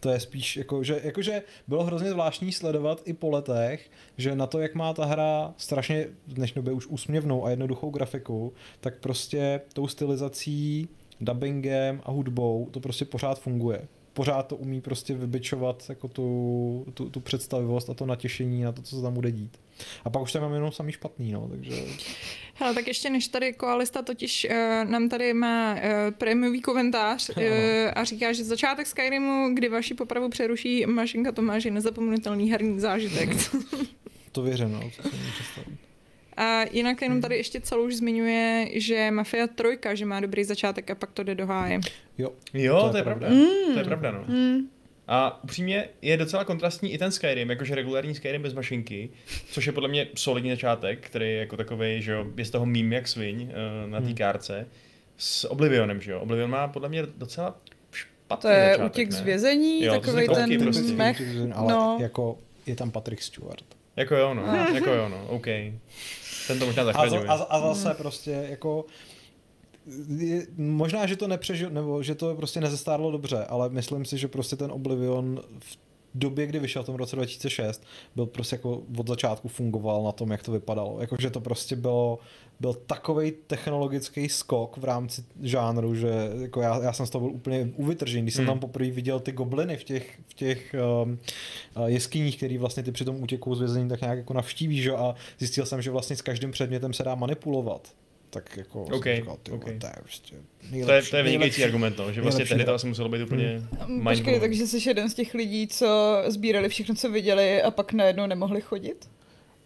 C: to je spíš jako, že, jakože bylo hrozně zvláštní sledovat i po letech, že na to, jak má ta hra strašně v dnešní době už úsměvnou a jednoduchou grafiku, tak prostě tou stylizací dubbingem a hudbou to prostě pořád funguje. Pořád to umí prostě vybičovat jako tu, tu, tu představivost a to natěšení na to, co se tam bude dít. A pak už tam mám jenom samý špatný, no, takže...
A: Hele, tak ještě než tady koalista totiž uh, nám tady má uh, prémiový komentář uh, a říká, že začátek Skyrimu, kdy vaši popravu přeruší Mašinka Tomáš, je nezapomenutelný herní zážitek.
C: To věřím, no, co si.
A: A jinak jenom tady ještě celou už zmiňuje, že Mafia 3, že má dobrý začátek a pak to jde do háje.
C: Jo,
B: Jo,
C: To je
B: to je
C: pravda.
B: pravda. To je pravda, no.
D: Mm.
B: A upřímně je docela kontrastní i ten Skyrim, jakože regulární Skyrim bez mašinky, což je podle mě solidní začátek, který je jako takový, že jo, je z toho mím jak sviň uh, na té
C: Hmm.
B: kárce. S Oblivionem, že jo. Oblivion má podle mě docela špatný
D: To je
B: začátek,
D: útěk
B: ne?
D: z vězení,
B: Jo,
D: takový ten
B: prostě.
D: mech.
C: ale
D: no.
C: jako je tam Patrick Stewart.
B: Jako jo, no. Jako jo, no. OK. Ten to možná
C: A,
B: zachraňuje.
C: a, a zase prostě jako je, možná, že to nepřežil, nebo že to prostě nezestárlo dobře, ale myslím si, že prostě ten Oblivion v době, kdy vyšel v tom roce 2006, byl prostě jako od začátku fungoval na tom, jak to vypadalo. Jakože to prostě bylo, byl takový technologický skok v rámci žánru, že jako já, já jsem z toho byl úplně uvytržený, když jsem
B: Hmm.
C: tam poprvé viděl ty gobliny v těch, v těch um, uh, jeskyních, který vlastně ty při tom útěku z vězení tak nějak jako navštívíš že? a zjistil jsem, že vlastně s každým předmětem se dá manipulovat. Tak jako jsem
B: OK,
C: říkal, ty vole,
B: OK.
C: to je prostě
B: To je,
C: nejlepší,
B: to je vynikající
C: nejlepší.
B: argument, no, že vlastně tehdy to
C: hra.
B: asi muselo být úplně
D: Počkej,
B: mindblowing.
D: takže jsi jeden z těch lidí, co sbírali všechno, co viděli a pak najednou nemohli chodit?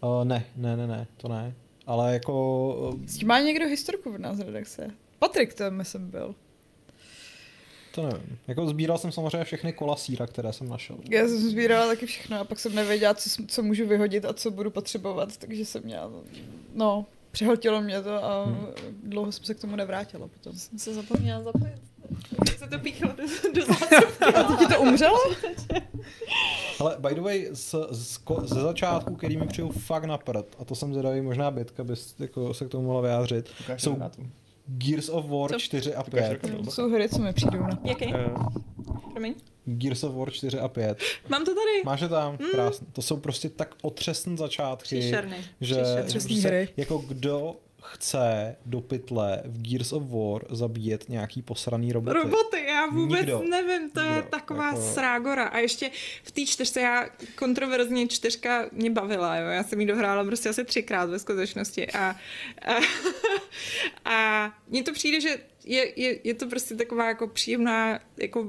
C: Uh, ne, ne, ne, ne, to ne. Ale jako... uh,
D: S tím má někdo historku v nás redakce? Patrik to myslím byl.
C: To nevím. Jako sbíral jsem samozřejmě všechny kola síra, které jsem našel.
D: Já jsem sbírala taky všechno a pak jsem nevěděla, co, co můžu vyhodit a co budu potřebovat, takže jsem měla, no, přehltilo mě to a
C: Hmm.
D: dlouho jsem se k tomu nevrátila potom.
A: Jsem se zapomněla zapojit. Se to píchlo do, do
D: A ti to umřelo?
C: Ale by the way, z, z, ze začátku, který mi přijel fakt na prd, a to jsem zvědavý, možná Bětka bys jako se k tomu mohla vyjádřit,
B: Ukáž
C: jsou. Gears of War
A: Co?
C: 4 a
B: Ukáž
C: 5.
B: Renátu,
D: To jsou hry, co mi přijdou na.
A: Jaký?
B: Eh,
A: Promiň.
C: Gears of War 4 a 5.
A: Mám to tady.
C: Máš je tam? Krásný. To jsou prostě tak otřesné začátky,
A: Příšerný.
C: že
A: Příšerný.
C: Prostě,
D: hry.
C: jako kdo chce do pytle v Gears of War zabíjet nějaký posraný roboty.
A: Roboty, já vůbec
C: Nikdo.
A: nevím, to je
C: Nikdo.
A: taková
C: Jako-
A: srágora. A ještě v té čtyřce, já kontroverzně čtyřka mě bavila, jo. Já jsem ji dohrála prostě asi třikrát ve skutečnosti. A, a, a mně to přijde, že je, je, je to prostě taková jako příjemná, jako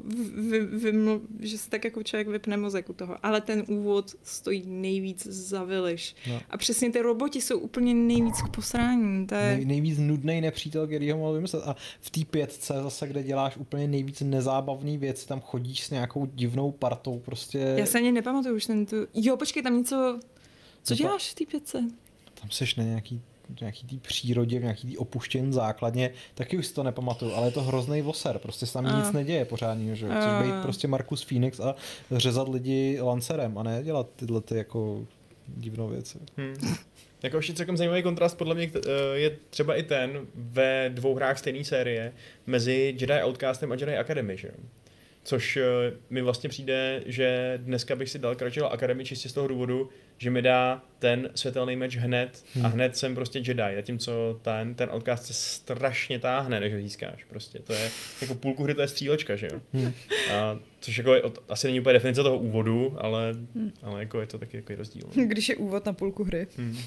A: vy, vy, vy, že se tak jako člověk vypne mozek u toho. Ale ten úvod stojí nejvíc za vyliš.
C: No.
A: A přesně ty roboti jsou úplně nejvíc k posrání. To je...
C: Nej, nejvíc nudný nepřítel, který ho mohl vymyslet. A v té pětce zase, kde děláš úplně nejvíc nezábavný věci, tam chodíš s nějakou divnou partou, prostě
A: Já se ani nepamatuju už ten tu... Jo, počkej, tam něco... Co děláš v té pětce?
C: tam seš na nějaký nějaký té přírodě, v nějaký té opuštěné základně, taky už si to nepamatuju, ale je to hrozný voser, prostě se tam
A: A.
C: nic neděje pořádně, že jo? Chceš být prostě Markus Phoenix a řezat lidi lancerem a ne dělat tyhle ty jako divnou věci.
B: Hmm. Jako ještě celkem zajímavý kontrast podle mě eh, je třeba i ten ve dvou hrách stejné série mezi Jedi Outcastem a Jedi Academy, že jo? Což eh, mi vlastně přijde, že dneska bych si dal Crunchyroll Academy čistě z toho důvodu, že mi dá ten světelný meč hned a hned jsem prostě Jedi, zatímco ten, ten odkaz se strašně táhne, než ho získáš. Prostě to je, jako půlku hry to je střílečka, že jo. A, což jako je, od- asi není úplně definice toho úvodu, ale, ale jako je to taky takový rozdíl. no.
D: Když je úvod na půlku hry.
B: Hmm.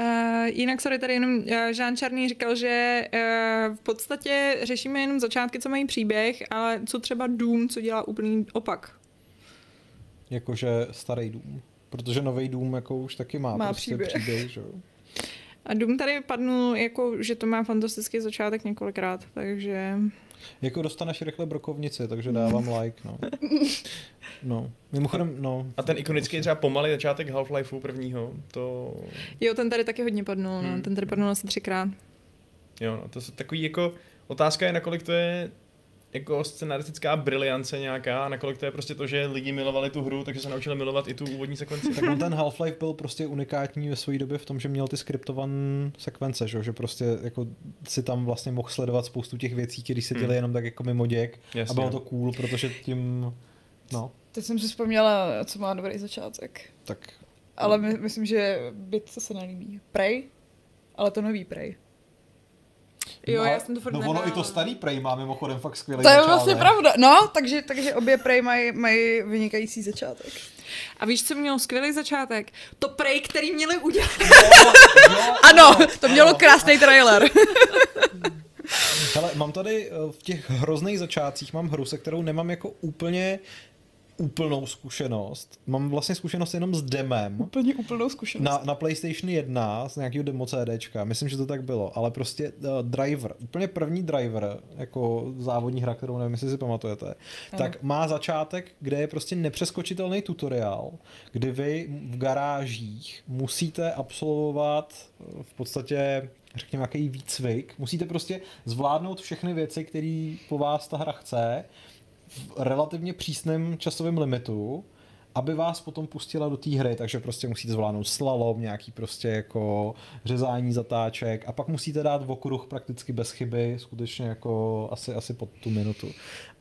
A: Uh, jinak, sorry, tady jenom uh, Jean Čarný říkal, že uh, v podstatě řešíme jenom začátky, co mají příběh, ale co třeba Doom, co dělá úplný opak.
C: Jakože starý dům. Protože nový dům jako už taky má,
D: Má
C: prostě
D: příběh.
C: příběh že?
A: A Doom tady padnul, jako, že to má fantastický začátek několikrát, takže...
C: Jako dostaneš rychle brokovnici, takže dávám like, no. No, mimochodem, no.
B: A ten ikonický třeba pomalý začátek Half-Lifeu prvního, to
A: Jo, ten tady taky hodně padnul,
B: Hmm.
A: no, ten tady padnul asi třikrát.
B: Jo, no, to jsou takový jako, otázka je, nakolik to je jako scenaristická briliance nějaká, a nakolik to je prostě to, že lidi milovali tu hru, takže se naučili milovat i tu úvodní sekvenci.
C: Tak ten Half-Life byl prostě unikátní ve své době v tom, že měl ty skriptované sekvence, že, jo, že prostě jako si tam vlastně mohl sledovat spoustu těch věcí, které se děly
B: Hmm.
C: jenom tak jako mimo děk
B: Jasně.
C: a bylo to cool, protože tím, no,
D: Teď jsem si vzpomněla, co má dobrý začátek.
C: tak
D: Ale my, myslím, že byt se nelíbí. Prey? Ale to nový Prey.
A: Jo,
C: No,
A: já jsem to furt
C: No ono i to starý Prey má mimochodem fakt skvělý
D: To je
C: začátek.
D: vlastně pravda. No, takže, takže obě Prey mají, mají vynikající začátek.
A: A víš, co měl skvělý začátek? To prej, který měli udělat.
D: Ano, to mělo krásný trailer.
C: Hele, mám tady eh, v těch hrozných začátcích mám hru, se kterou nemám jako úplně úplnou zkušenost. Mám vlastně zkušenost jenom s demem.
D: Úplně úplnou zkušenost.
C: Na, na PlayStation 1 z nějakého demo CDčka, myslím, že to tak bylo, ale prostě uh, Driver, úplně první Driver, jako závodní hra, kterou nevím, jestli si pamatujete, ano. tak má začátek, kde je prostě nepřeskočitelný tutoriál, kdy vy v garážích musíte absolvovat eh, v podstatě řekněme, nějaký výcvik. Musíte prostě zvládnout všechny věci, které po vás ta hra chce v relativně přísném časovém limitu, aby vás potom pustila do té hry, takže prostě musíte zvládnout slalom, nějaký prostě jako řezání zatáček a pak musíte dát v okruh prakticky bez chyby, skutečně jako asi, asi pod tu minutu.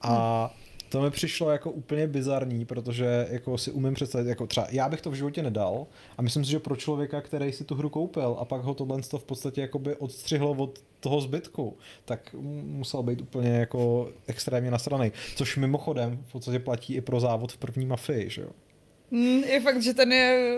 C: A to mi přišlo jako úplně bizarní, protože jako si umím představit, jako třeba já bych to v životě nedal a myslím si, že pro člověka, který si tu hru koupil a pak ho tohle v podstatě jakoby odstřihlo od toho zbytku, tak musel být úplně jako extrémně nasranej. Což mimochodem v podstatě platí i pro závod v první mafii, že jo?
D: Mm, je fakt, že ten je,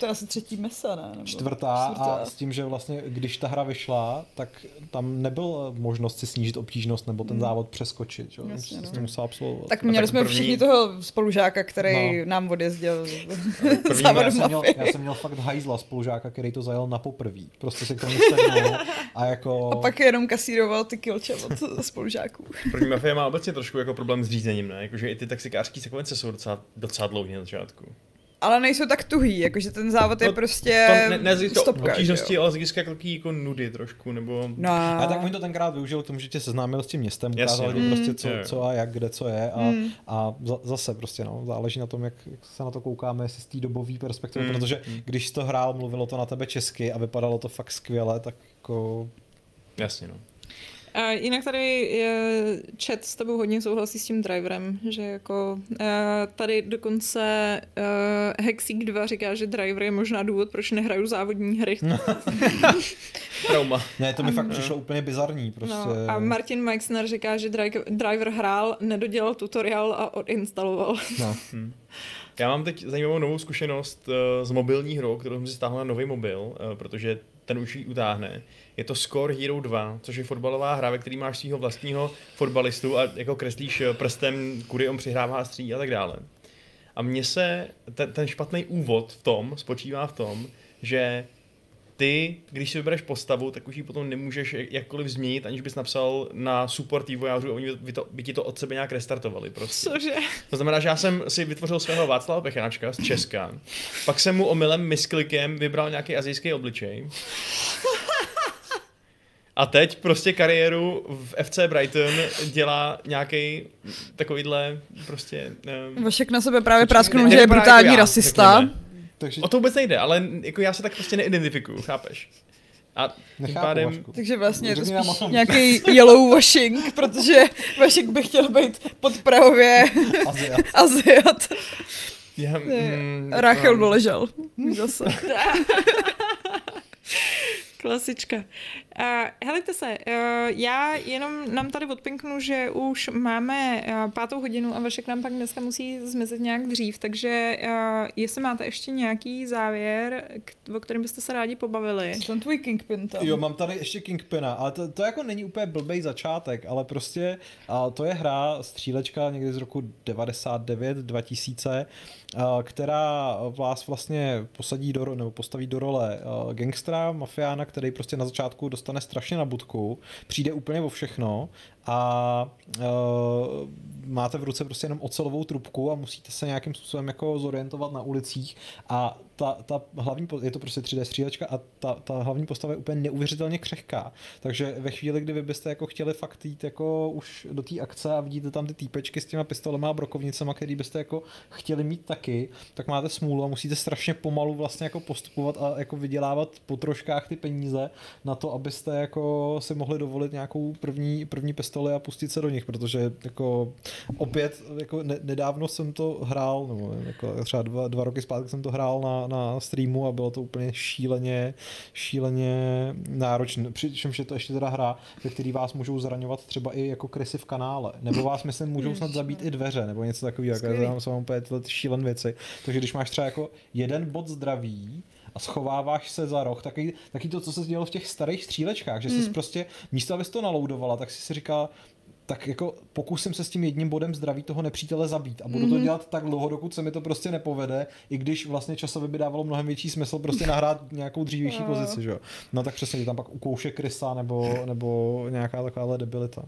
D: to je asi třetí mesa, ne? Nebo
C: Čtvrtá, a s tím, že vlastně když ta hra vyšla, tak tam nebyl možnost si snížit obtížnost nebo ten závod přeskočit, jo?
D: Jasně,
C: Jasně,
D: no.
C: musel absolvovat.
D: Tak měli
B: tak
D: jsme
B: první-
D: všichni toho spolužáka, který
C: No.
D: nám odjezdil
B: První
C: já, jsem měl, já jsem měl fakt hajzla spolužáka, který to zajel na poprví. Prostě si k tomu sednul a jako...
D: A pak jenom kasíroval ty kilče od spolužáků.
B: První mafie má obecně trošku jako problém s řízením, ne? Jakože i ty taxikářské sekvence jsou docela, docela dlouhé na začátku.
D: Ale nejsou tak tuhý, jakože ten závod je
B: No,
D: prostě
B: To ne, ne hlediska
D: stopka,
B: obtížnosti, ale z hlediska takový jako nudy trošku, nebo...
D: No,
C: A tak oni to tenkrát využil k tomu, že tě seznámil s tím městem, ukázal
B: no.
C: prostě
B: Mm.
C: co,
B: Jo, jo.
C: co a jak, kde co je a,
D: Mm.
C: a za- zase prostě no, záleží na tom, jak, jak se na to koukáme, jestli z té dobové perspektivy,
B: Mm.
C: protože když jsi to hrál, mluvilo to na tebe česky a vypadalo to fakt skvěle, tak jako
B: Jasně, no.
A: A jinak tady je, chat s tebou hodně souhlasí s tím driverem, že jako uh, tady dokonce uh, Hexík 2 říká, že driver je možná důvod, proč nehraju závodní hry. No,
B: Trauma.
C: ne, to mi fakt přišlo úplně bizarní, prostě.
A: no, a Martin Meixner říká, že dri- driver hrál, nedodělal tutoriál a odinstaloval.
C: no.
B: Já mám teď zajímavou novou zkušenost uh, s mobilní hrou, kterou jsem si stáhl na nový mobil, uh, protože ten už ji utáhne. Je to Score Hero 2, což je fotbalová hra, ve který máš svého vlastního fotbalistu a jako kreslíš eh, prstem, kudy on přihrává stří a tak dále. A mně se ten, ten špatný úvod v tom spočívá v tom, že ty, když si vybereš postavu, tak už ji potom nemůžeš jak- jakkoliv změnit, aniž bys napsal na support vývojářů oni by, to, by ti to od sebe nějak restartovali prostě.
A: Cože?
B: To znamená, že já jsem si vytvořil svého Václava Pechanáčka z Česka, pak jsem mu omylem misklikem vybral nějaký azijský obličej. A teď prostě kariéru v FC Brighton dělá nějaký takovýhle prostě... Um,
D: Vašek na sebe právě prasknul,
B: ne-
D: že je
B: nevypadá
D: brutální
B: jako já,
D: rasista.
B: řekněme.
C: Takže
B: O to vůbec nejde, ale jako já se tak prostě neidentifikuju, chápeš? A tím
C: Nechápu,
B: pádem,
C: Vašku.
D: Takže vlastně je to spíš nějaký yellow washing, protože Vašek by chtěl být podprahově
C: Aziat.
D: Aziat.
B: já, mm,
D: Rachel
B: um,
D: doležel. Zase.
A: Klasička. Uh, helejte se, uh, já jenom nám tady odpinknu, že už máme uh, pátou hodinu a Vašek nám pak dneska musí zmizet nějak dřív, takže uh, jestli máte ještě nějaký závěr, k, o kterém byste se rádi pobavili.
D: Ten tvůj Kingpin tam.
C: Jo, mám tady ještě Kingpina, ale to, to jako není úplně blbej začátek, ale prostě a to je hra střílečka někdy z roku 99, 2000, a, která vás vlastně posadí do, ro- nebo postaví do role a, gangstra, mafiána, který prostě na začátku dostane strašně na budku, přijde úplně o všechno a uh, máte v ruce prostě jenom ocelovou trubku a musíte se nějakým způsobem jako zorientovat na ulicích a ta, ta hlavní, je to prostě 3D střílečka a ta, ta hlavní postava je úplně neuvěřitelně křehká. Takže ve chvíli, kdy vy byste jako chtěli fakt jít jako už do té akce a vidíte tam ty týpečky s těma pistolema a brokovnicema, který byste jako chtěli mít taky, tak máte smůlu a musíte strašně pomalu vlastně jako postupovat a jako vydělávat po troškách ty peníze na to, abyste jako si mohli dovolit nějakou první, první pistoli a pustit se do nich, protože jako opět jako ne, nedávno jsem to hrál, nebo jako třeba dva, dva roky zpátky jsem to hrál na, na streamu a bylo to úplně šíleně, šíleně náročné. Přičemž je to ještě teda hra, ve který vás můžou zraňovat třeba i jako krysy v kanále, nebo vás myslím můžou snad zabít i dveře, nebo něco takového, jako tam jsou vám úplně tyhle ty šílené věci. Takže když máš třeba jako jeden bod zdraví, a schováváš se za roh, taky, taky to, co se dělo v těch starých střílečkách, že jsi prostě místo, abys to naloudovala, tak jsi si říkal, tak jako pokusím se s tím jedním bodem zdraví toho nepřítele zabít a budu to dělat tak dlouho, dokud se mi to prostě nepovede, i když vlastně časově by dávalo mnohem větší smysl prostě nahrát nějakou dřívější
D: Jo.
C: pozici, že jo. No tak přesně, tam pak ukouše krysa nebo, nebo nějaká takováhle debilita.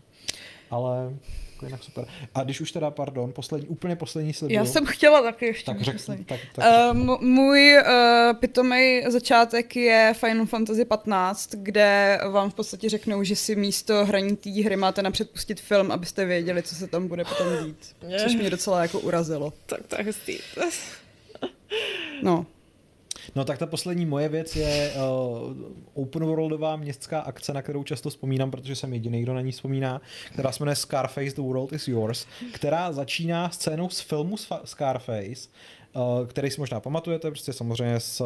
C: Ale jako jinak super. A když už teda, pardon, poslední, úplně poslední slibuju,
D: Já jsem chtěla taky ještě.
C: tak řekni,
D: poslední.
C: tak, tak
D: Uh, m- můj uh, pitomej začátek je Final Fantasy 15, kde vám v podstatě řeknou, že si místo hraní té hry máte napřed pustit film, abyste věděli, co se tam bude potom dít. Což mě docela jako urazilo.
A: Tak to je hustý.
D: No.
C: No tak ta poslední moje věc je uh, open worldová městská akce, na kterou často vzpomínám, protože jsem jediný, kdo na ní vzpomíná, která se jmenuje Scarface The World is Yours, která začíná scénou z filmu Scarface, uh, který si možná pamatujete, prostě samozřejmě s,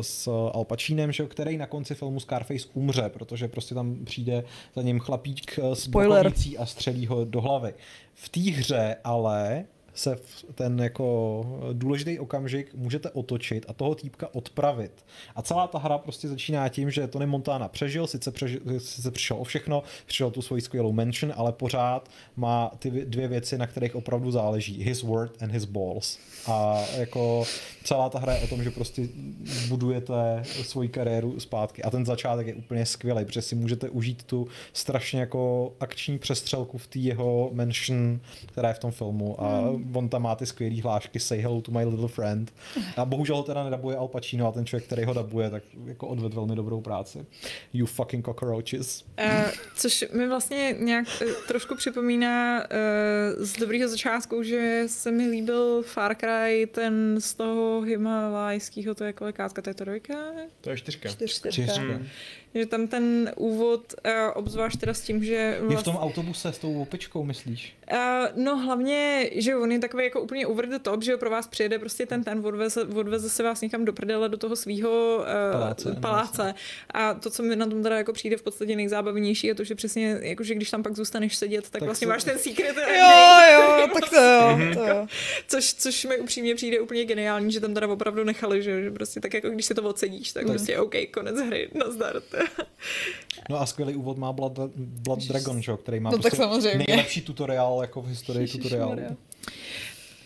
C: s Al Pacinem, že, který na konci filmu Scarface umře, protože prostě tam přijde za ním chlapík uh, s
D: Spoiler.
C: brokovnicí a střelí ho do hlavy. V té hře ale se v ten jako důležitý okamžik můžete otočit a toho týpka odpravit. A celá ta hra prostě začíná tím, že Tony Montana přežil, sice, přežil, sice přišel o všechno, přišel tu svoji skvělou mention, ale pořád má ty vě- dvě věci, na kterých opravdu záleží. His word and his balls. A jako celá ta hra je o tom, že prostě budujete svoji kariéru zpátky. A ten začátek je úplně skvělý, protože si můžete užít tu strašně jako akční přestřelku v té jeho mention, která je v tom filmu. A on tam má ty skvělé hlášky Say hello to my little friend. A bohužel ho teda nedabuje Al Pacino a ten člověk, který ho dabuje, tak jako odvedl velmi dobrou práci. You fucking cockroaches.
A: Uh, což mi vlastně nějak uh, trošku připomíná uh, z dobrýho začátku, že se mi líbil Far Cry, ten z toho himalajského, to je kolikátka, to je to dvojka?
B: to je čtyřka.
C: Čtyřka.
B: Hmm.
A: Že tam ten úvod, uh, obzvlášť teda s tím, že...
C: Je v
A: vlast-
C: tom autobuse s tou opičkou, myslíš?
A: Uh, no hlavně, že on je takový jako úplně over the top, že jo, pro vás přijede prostě ten ten, odveze, odveze se vás někam do prdele do toho svého uh,
C: Paláce,
A: paláce. A to, co mi na tom teda jako přijde v podstatě nejzábavnější, je to, že přesně, jako že když tam pak zůstaneš sedět, tak,
C: Tak
A: vlastně
C: se-
A: máš ten secret
D: Jo, jo, tak to jo, to jo.
A: Což, což mi upřímně přijde úplně geniální, že tam teda opravdu nechali, že, že prostě tak jako když si to odsedíš, tak,
C: Tak.
A: prostě OK, konec hry, nazdar.
C: No a skvělý úvod má Blood, Blood Dragon, že? který má
D: No tak
C: prostě
D: samozřejmě.
C: nejlepší tutoriál jako v historii tutoriálu.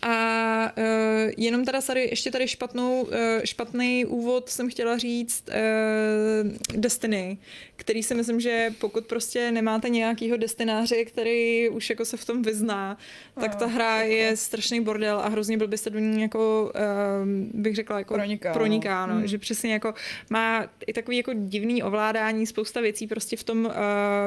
A: A uh, jenom teda tady, ještě tady špatnou, uh, špatný úvod jsem chtěla říct uh, Destiny, který si myslím, že pokud prostě nemáte nějakýho destináře, který už jako se v tom vyzná, tak ta hra je strašný bordel a hrozně byl byste do ní jako, um, bych řekla, jako
D: Proniká, no.
A: proniká no.
D: Hmm.
A: že přesně jako má i takový jako divný ovládání, spousta věcí prostě v tom uh,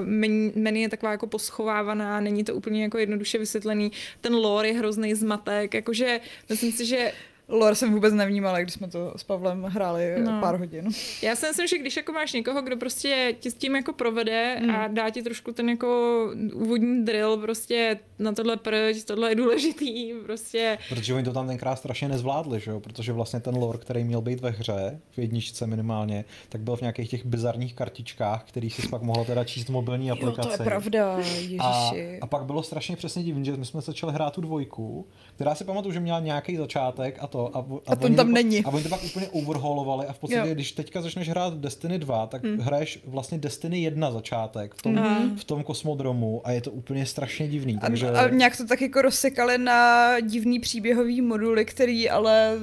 A: menu, menu je taková jako poschovávaná, není to úplně jako jednoduše vysvětlený, ten lore je hrozný zmatek, jakože myslím si, že
D: lore jsem vůbec nevnímala, když jsme to s Pavlem hráli
A: No.
D: pár hodin.
A: Já si myslím, že když jako máš někoho, kdo prostě tě s tím jako provede
D: Hmm.
A: a dá ti trošku ten jako úvodní drill, prostě na tohle proč, tohle je důležitý, prostě
C: Protože oni to tam tenkrát strašně nezvládli, že jo? protože vlastně ten lore, který měl být ve hře, v jedničce minimálně, tak byl v nějakých těch bizarních kartičkách, který si pak mohla teda číst mobilní
D: Jo,
C: aplikaci.
D: to je pravda,
C: A,
D: ježiši.
C: a pak bylo strašně přesně divný, že my jsme začali hrát tu dvojku, která si pamatuju, že měla nějaký začátek a to. A,
D: A to
C: oni
D: tam
C: to,
D: není.
C: A oni to pak úplně overhaulovali a v podstatě,
D: Jo.
C: když teďka začneš hrát Destiny 2, tak
A: Hmm.
C: hraješ vlastně Destiny 1 začátek v tom,
A: Mhm.
C: v tom kosmodromu a je to úplně strašně divný.
D: A,
C: Takže...
D: a nějak to tak jako rozsekali na divný příběhový moduly, který ale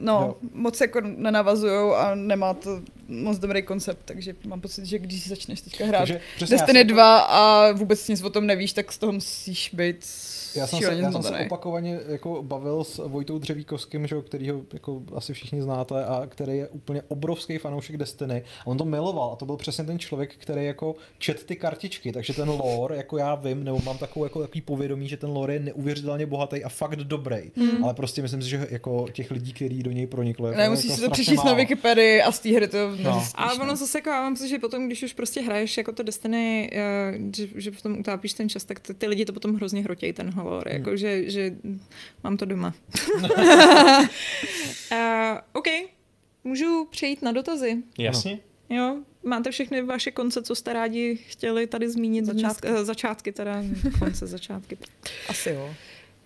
D: no,
C: Jo.
D: moc jako nenavazujou a nemá to moc dobrý koncept, takže mám pocit, že když začneš teďka hrát
C: Takže
D: Destiny
C: jsem-
D: 2 a vůbec nic o tom nevíš, tak z toho musíš být
C: Já jsem, se, já jsem se opakovaně jako bavil s Vojtou Dřevíkovským, že, kterýho jako asi všichni znáte a který je úplně obrovský fanoušek Destiny. A on to miloval a to byl přesně ten člověk, který jako čet ty kartičky, takže ten lore, jako já vím, nebo mám takovou jako takový povědomí, že ten lore je neuvěřitelně bohatý a fakt dobrý.
D: Hmm.
C: Ale prostě myslím si, že jako těch lidí, kteří do něj pronikli,
D: Ne,
C: je
D: musíš
C: jako
D: si to přečíst na. Wikipedii a z té hry to
C: No.
A: A ono
D: no.
A: zase jako, já mám pocit, že potom, když už prostě hraješ jako to Destiny, eh, že, že v tom utápíš ten čas, tak ty, lidi to potom hrozně hrotějí ten horor, jako že, že mám to doma. uh, OK, můžu přejít na dotazy.
B: Jasně?
A: Jo, máte všechny vaše konce, co jste rádi chtěli tady zmínit, začátk, eh, začátky teda, konce, začátky.
D: Asi jo.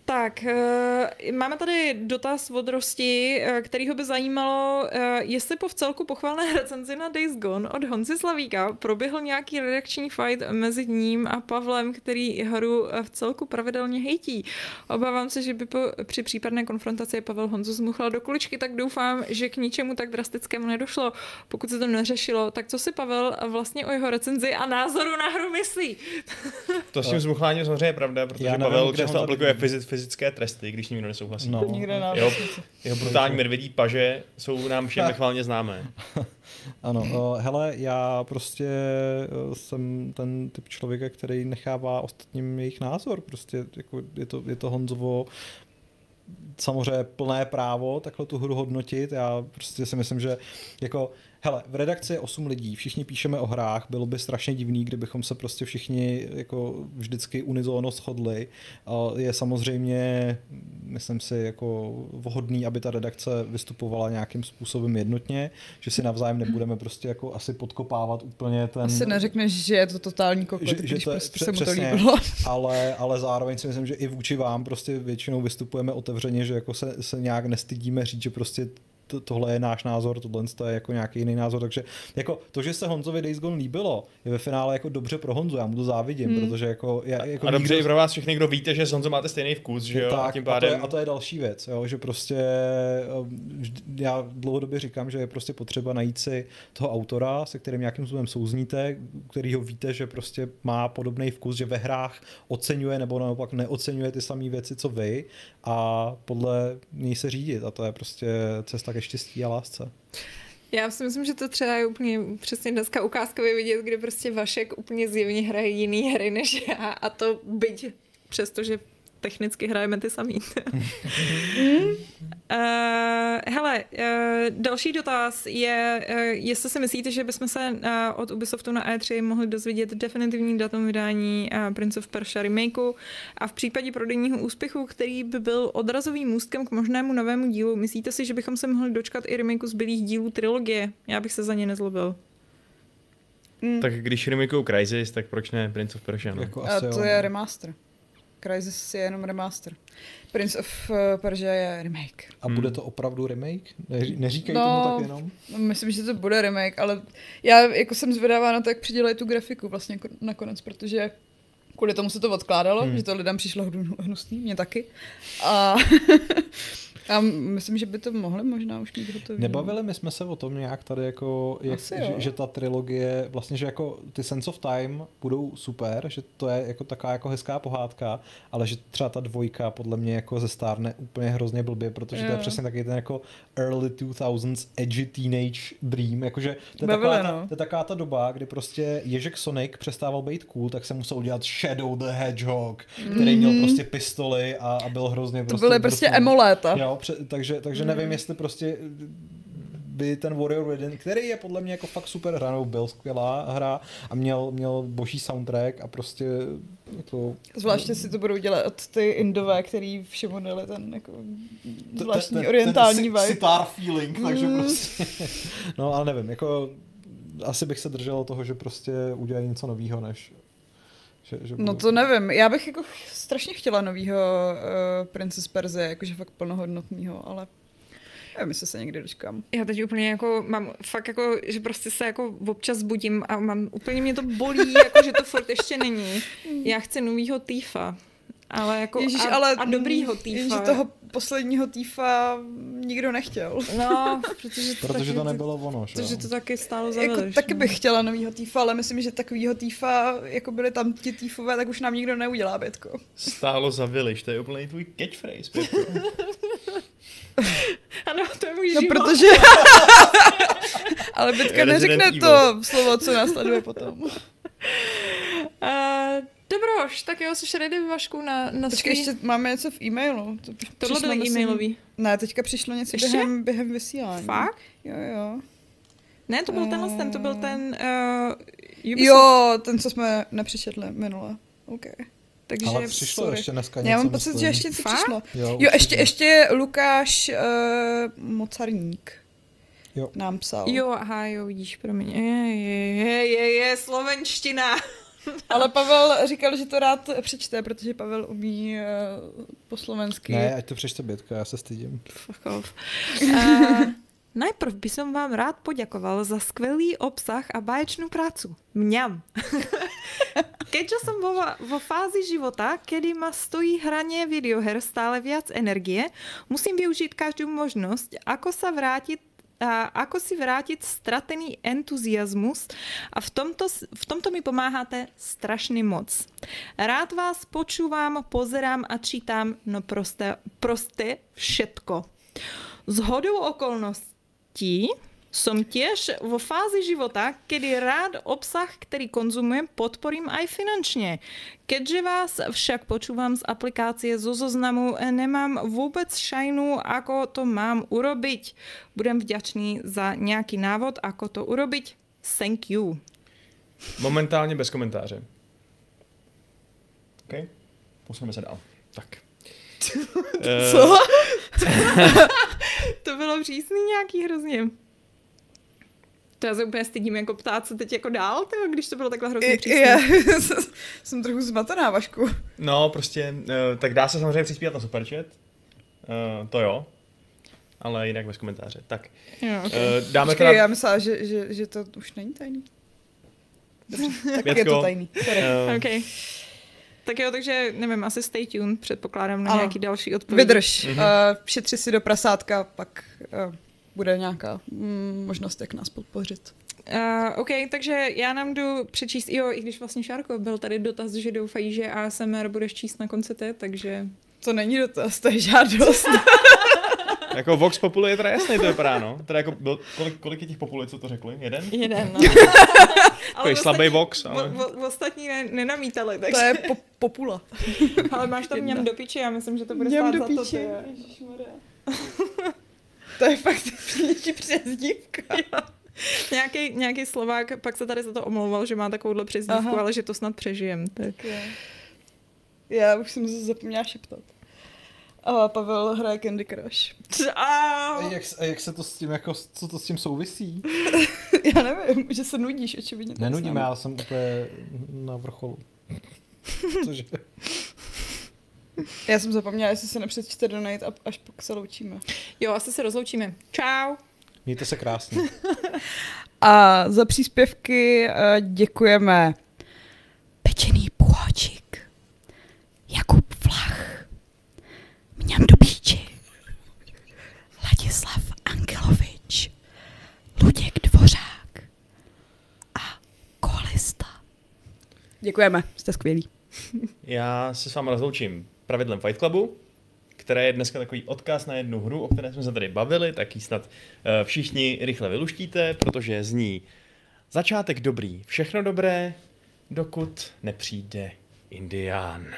A: Tak, eh, máme tady dotaz od Rosti, eh, kterýho by zajímalo, eh, jestli po vcelku pochválné recenzi na Days Gone od Honzi Slavíka proběhl nějaký redakční fight mezi ním a Pavlem, který hru v celku pravidelně hejtí. Obávám se, že by po, při případné konfrontaci Pavel Honzu zmuchl do kuličky, tak doufám, že k ničemu tak drastickému nedošlo. Pokud se to neřešilo, tak co si Pavel vlastně o jeho recenzi a názoru na hru myslí?
B: To s tím zmuchláním samozřejmě je pravda, protože
C: nevím,
B: Pavel často
C: ho
B: aplikuje
C: zabili.
B: Fyzi- fyzické tresty, když nikdo nesouhlasí.
C: No.
D: Nikde na
B: Jo. Jeho brutální medvědí paže jsou nám všem nechválně známé.
C: Ano, uh, hele, já prostě uh, jsem ten typ člověka, který nechává ostatním jejich názor. Prostě jako je, to, je to Honzovo samozřejmě plné právo takhle tu hru hodnotit. Já prostě si myslím, že jako Hele, v redakci je 8 lidí, všichni píšeme o hrách, bylo by strašně divný, kdybychom se prostě všichni jako vždycky unizóno shodli. Je samozřejmě, myslím si, jako vhodný, aby ta redakce vystupovala nějakým způsobem jednotně, že si navzájem nebudeme prostě jako asi podkopávat úplně ten...
D: Asi neřekneš, že je to totální kokot,
C: Že-
D: že,
C: že
D: když
C: to je-
D: prostě
C: pře-
D: se mu to
C: přesně.
D: líbilo.
C: ale, ale zároveň si myslím, že i vůči vám prostě většinou vystupujeme otevřeně, že jako se, se nějak nestydíme říct, že prostě to, tohle je náš názor, tohle je jako nějaký jiný názor, takže jako to, že se Honzovi Days Gone líbilo, je ve finále jako dobře pro Honzu, já mu to závidím,
D: Hmm.
C: protože jako, já, jako
B: A dobře i
C: nikdo-
B: pro vás všechny, kdo víte, že s Honzo máte stejný vkus, že jo?
C: tak,
B: a tím
C: a, to je,
B: pádem...
C: a to je další věc, jo, že prostě um, já dlouhodobě říkám, že je prostě potřeba najít si toho autora, se kterým nějakým způsobem souzníte, kterýho víte, že prostě má podobný vkus, že ve hrách oceňuje nebo naopak neoceňuje ty samé věci, co vy a podle něj se řídit a to je prostě cesta ke štěstí a lásce.
A: Já si myslím, že to třeba je úplně přesně dneska ukázkově vidět, kdy prostě Vašek úplně zjevně hraje jiný hry než já a to byť přestože technicky hrajeme ty samý. uh, hele, uh, další dotaz je, uh, jestli si myslíte, že bychom se uh, od Ubisoftu na E3 mohli dozvědět definitivní datum vydání uh, Prince of Persia remakeu a v případě prodejního úspěchu, který by byl odrazovým můstkem k možnému novému dílu, myslíte si, že bychom se mohli dočkat i remakeu zbylých dílů trilogie? Já bych se za ně nezlobil.
D: Mm.
B: Tak když remakeují Crysis, tak proč ne Prince of Persia? No?
C: Jako
D: A
C: asi
D: to
C: jo.
D: je remaster. Crysis je jenom remaster. Prince of uh, Persia je remake.
C: A bude
B: Hmm.
C: to opravdu remake? Neří- Neříkají
D: No.
C: tomu tak jenom?
D: No, myslím, že to bude remake, ale já jako jsem zvědavá na to, jak přidělají tu grafiku vlastně jako nakonec, protože kvůli tomu se to odkládalo,
C: Hmm.
D: že to lidem přišlo hnu- hnusný, mě taky. A, a myslím, že by to mohli možná už mít hotový.
C: Nebavili my jsme se o tom nějak tady, jako, jak,
D: Asi
C: že,
D: jo.
C: že, ta trilogie, vlastně, že jako ty Sense of Time budou super, že to je jako taková jako hezká pohádka, ale že třeba ta dvojka podle mě jako ze stárne úplně hrozně blbě, protože to je
D: Jo.
C: přesně taky ten jako early 2000s edgy teenage dream, jakože to je,
D: Bavili,
C: taková ta,
D: no.
C: to je taková ta doba, kdy prostě Ježek Sonic přestával být cool, tak se musel udělat Shadow the Hedgehog, který měl prostě pistoli a, a byl hrozně
D: To
C: prostě
D: byly prostě emo léta.
C: Jo, Jo, pře- takže, takže
A: Mhm.
C: nevím, jestli prostě by ten Warrior Within, který je podle mě jako fakt super hra, nebo byl skvělá hra a měl, měl boží soundtrack a prostě jako...
D: Zvláště si to budou dělat ty indové, který všemu dali ten jako zvláštní
C: ten-
D: orientální
C: ten
D: vibe.
C: sitar feeling, takže
D: Mm.
C: prostě... No ale nevím, jako asi bych se držel toho, že prostě udělají něco nového, než... Že, že
D: No
C: budou-
D: to nevím, já bych jako strašně chtěla novýho uh, Princess Perze, jakože fakt plnohodnotného, ale nevím, jestli se někdy dočkám.
A: Já teď úplně jako mám fakt jako, že prostě se jako občas budím a mám, úplně mě to bolí, jako že to furt ještě není. Já chci novýho týfa. Ale jako
D: Ježíš,
A: a,
D: ale
A: a dobrýho
D: Jenže
A: týfa.
D: toho posledního týfa nikdo nechtěl.
A: No, protože to,
C: Protože
A: taky,
C: to nebylo ono, že
A: Protože to taky stálo za
D: Jako,
A: veliš,
D: taky
A: no.
D: bych chtěla novýho týfa, ale myslím, že takovýho týfa, jako byly tam ti týfové, tak už nám nikdo neudělá, Bětko.
B: Stálo za viliš, to je úplně tvůj catchphrase.
A: Ano, to je můj
D: No
A: život.
D: protože... ale Bětka
B: Resident
D: neřekne
B: Evil.
D: to slovo, co následuje potom.
A: Uh, dobroš, tak jo, jsi ready Vašku na, na
D: Počkej,
A: svý...
D: ještě máme něco v e-mailu. To
A: Tohle
D: přišlo,
A: byl
D: myslím-
A: e-mailový.
D: Ne, teďka přišlo něco
A: Ještě?
D: během, během vysílání.
A: Fakt?
D: Jo, jo.
A: Ne, to byl tenhle ten, to byl ten uh, Ubisoft.
D: Jo, ten, co jsme nepřečetli minule. OK.
A: takže
C: Ale přišlo
A: sorry.
C: ještě dneska něco,
D: Já mám pocit,
C: myslím.
D: že ještě něco
A: Fakt?
D: přišlo.
C: Jo,
D: Jo,
C: určitě.
D: ještě, ještě Lukáš uh, Mocarník
C: Jo.
D: nám psal.
A: Jo, aha, jo, vidíš, promiň. Je, je, je, je, je, slovenština.
D: Ale Pavel říkal, že to rád přečte, protože Pavel umí uh, po slovensky.
C: Ne, ať to přečte Bětka, já se stydím.
A: Fuck off. Uh, najprv by som vám rád poďakoval za skvelý obsah a báječnú prácu. Mňam. Keďže som vo, vo fázi života, kedy ma stojí hranie videoher stále viac energie, musím využiť každú možnosť, ako sa vrátiť a ako si vrátiť stratený entuziasmus a v tomto, v tomto mi pomáháte strašne moc. Rád vás počúvam, pozerám a čítam, no prosté, prosté všetko. Z hodou okolností som tiež vo fázi života, kedy rád obsah, ktorý konzumujem, podporím aj finančne. Keďže vás však počúvam z aplikácie zo zoznamu, nemám vôbec šajnu, ako to mám urobiť. Budem vďačný za nejaký návod, ako to urobiť. Thank you.
B: Momentálně bez komentáře. OK? Posuneme se dál. Tak. Eh,
A: Co? to bylo přísný nějaký hrozně. To já se úplně stydím jako ptát se teď jako dál, tyjo, když to bylo takhle hrozně
D: I,
A: přísný.
D: já jsem trochu zmatená, Vašku.
B: No, prostě, eh, tak dá se samozřejmě přispívat na superchat. Eh, to jo. Ale jinak bez komentáře. Tak,
A: Jo, okay.
B: eh, dáme
D: Počkej,
B: teda...
D: já myslela, že, že, že to už není tajný. Tak je to tajný.
B: Eh,
A: okay. Tak jo, takže nevím, asi stay tuned, předpokládám na
D: Ano.
A: nějaký další odpovědi.
D: Vydrž.
B: Mhm.
D: Uh, šetři si do prasátka, pak uh, bude nějaká mm, možnost, jak nás podpořit.
A: Uh, OK, takže já nám jdu přečíst, jo, i když vlastně Šárko byl tady dotaz, že doufají, že ASMR budeš číst na konci ty, takže...
D: To není dotaz, to je žádost.
B: Jako Vox Populi je teda jasný, to vypadá, no. Teda jako byl, kolik, kolik je těch Populi, co to řekli? Jeden?
A: Jeden, no.
B: Takový slabý Vox, ale...
A: O, o, ostatní ne, nenamítali, takže...
D: to je po, popula.
A: Ale máš tam
D: Jedna.
A: něm do piči, já myslím, že to bude stát
D: do
A: za to. ty.
D: To je fakt nejlepší přezdívka.
A: Nějaký, nějaký Slovák pak se tady za to omlouval, že má takovouhle přezdívku,
D: Aha.
A: ale že to snad přežijem. Tak.
D: Já už jsem se zapomněla šeptat. A Pavel hraje Candy Crush.
C: A jak, a jak se to s tím, jako, co to s tím souvisí?
D: Já nevím, že se nudíš, očividně.
C: Nenudím, já jsem úplně na vrcholu. Cože?
D: Já jsem zapomněla, jestli se nepřečte donate, a- až pak se loučíme.
A: Jo, asi se rozloučíme. Čau.
C: Mějte se krásně.
D: A za příspěvky uh, děkujeme Pečený půhočik, Jakub Vlach, Mňam do píči, Ladislav Angelovič, Luděk Dvořák a Kolista. Děkujeme, jste skvělí.
B: Já se s vámi rozloučím pravidlem Fight Clubu, které je dneska takový odkaz na jednu hru, o které jsme se tady bavili, tak ji snad eh, všichni rychle vyluštíte, protože zní začátek dobrý, všechno dobré, dokud nepřijde Indián.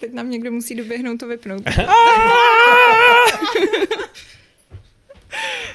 A: teď nám někdo musí doběhnout to vypnout.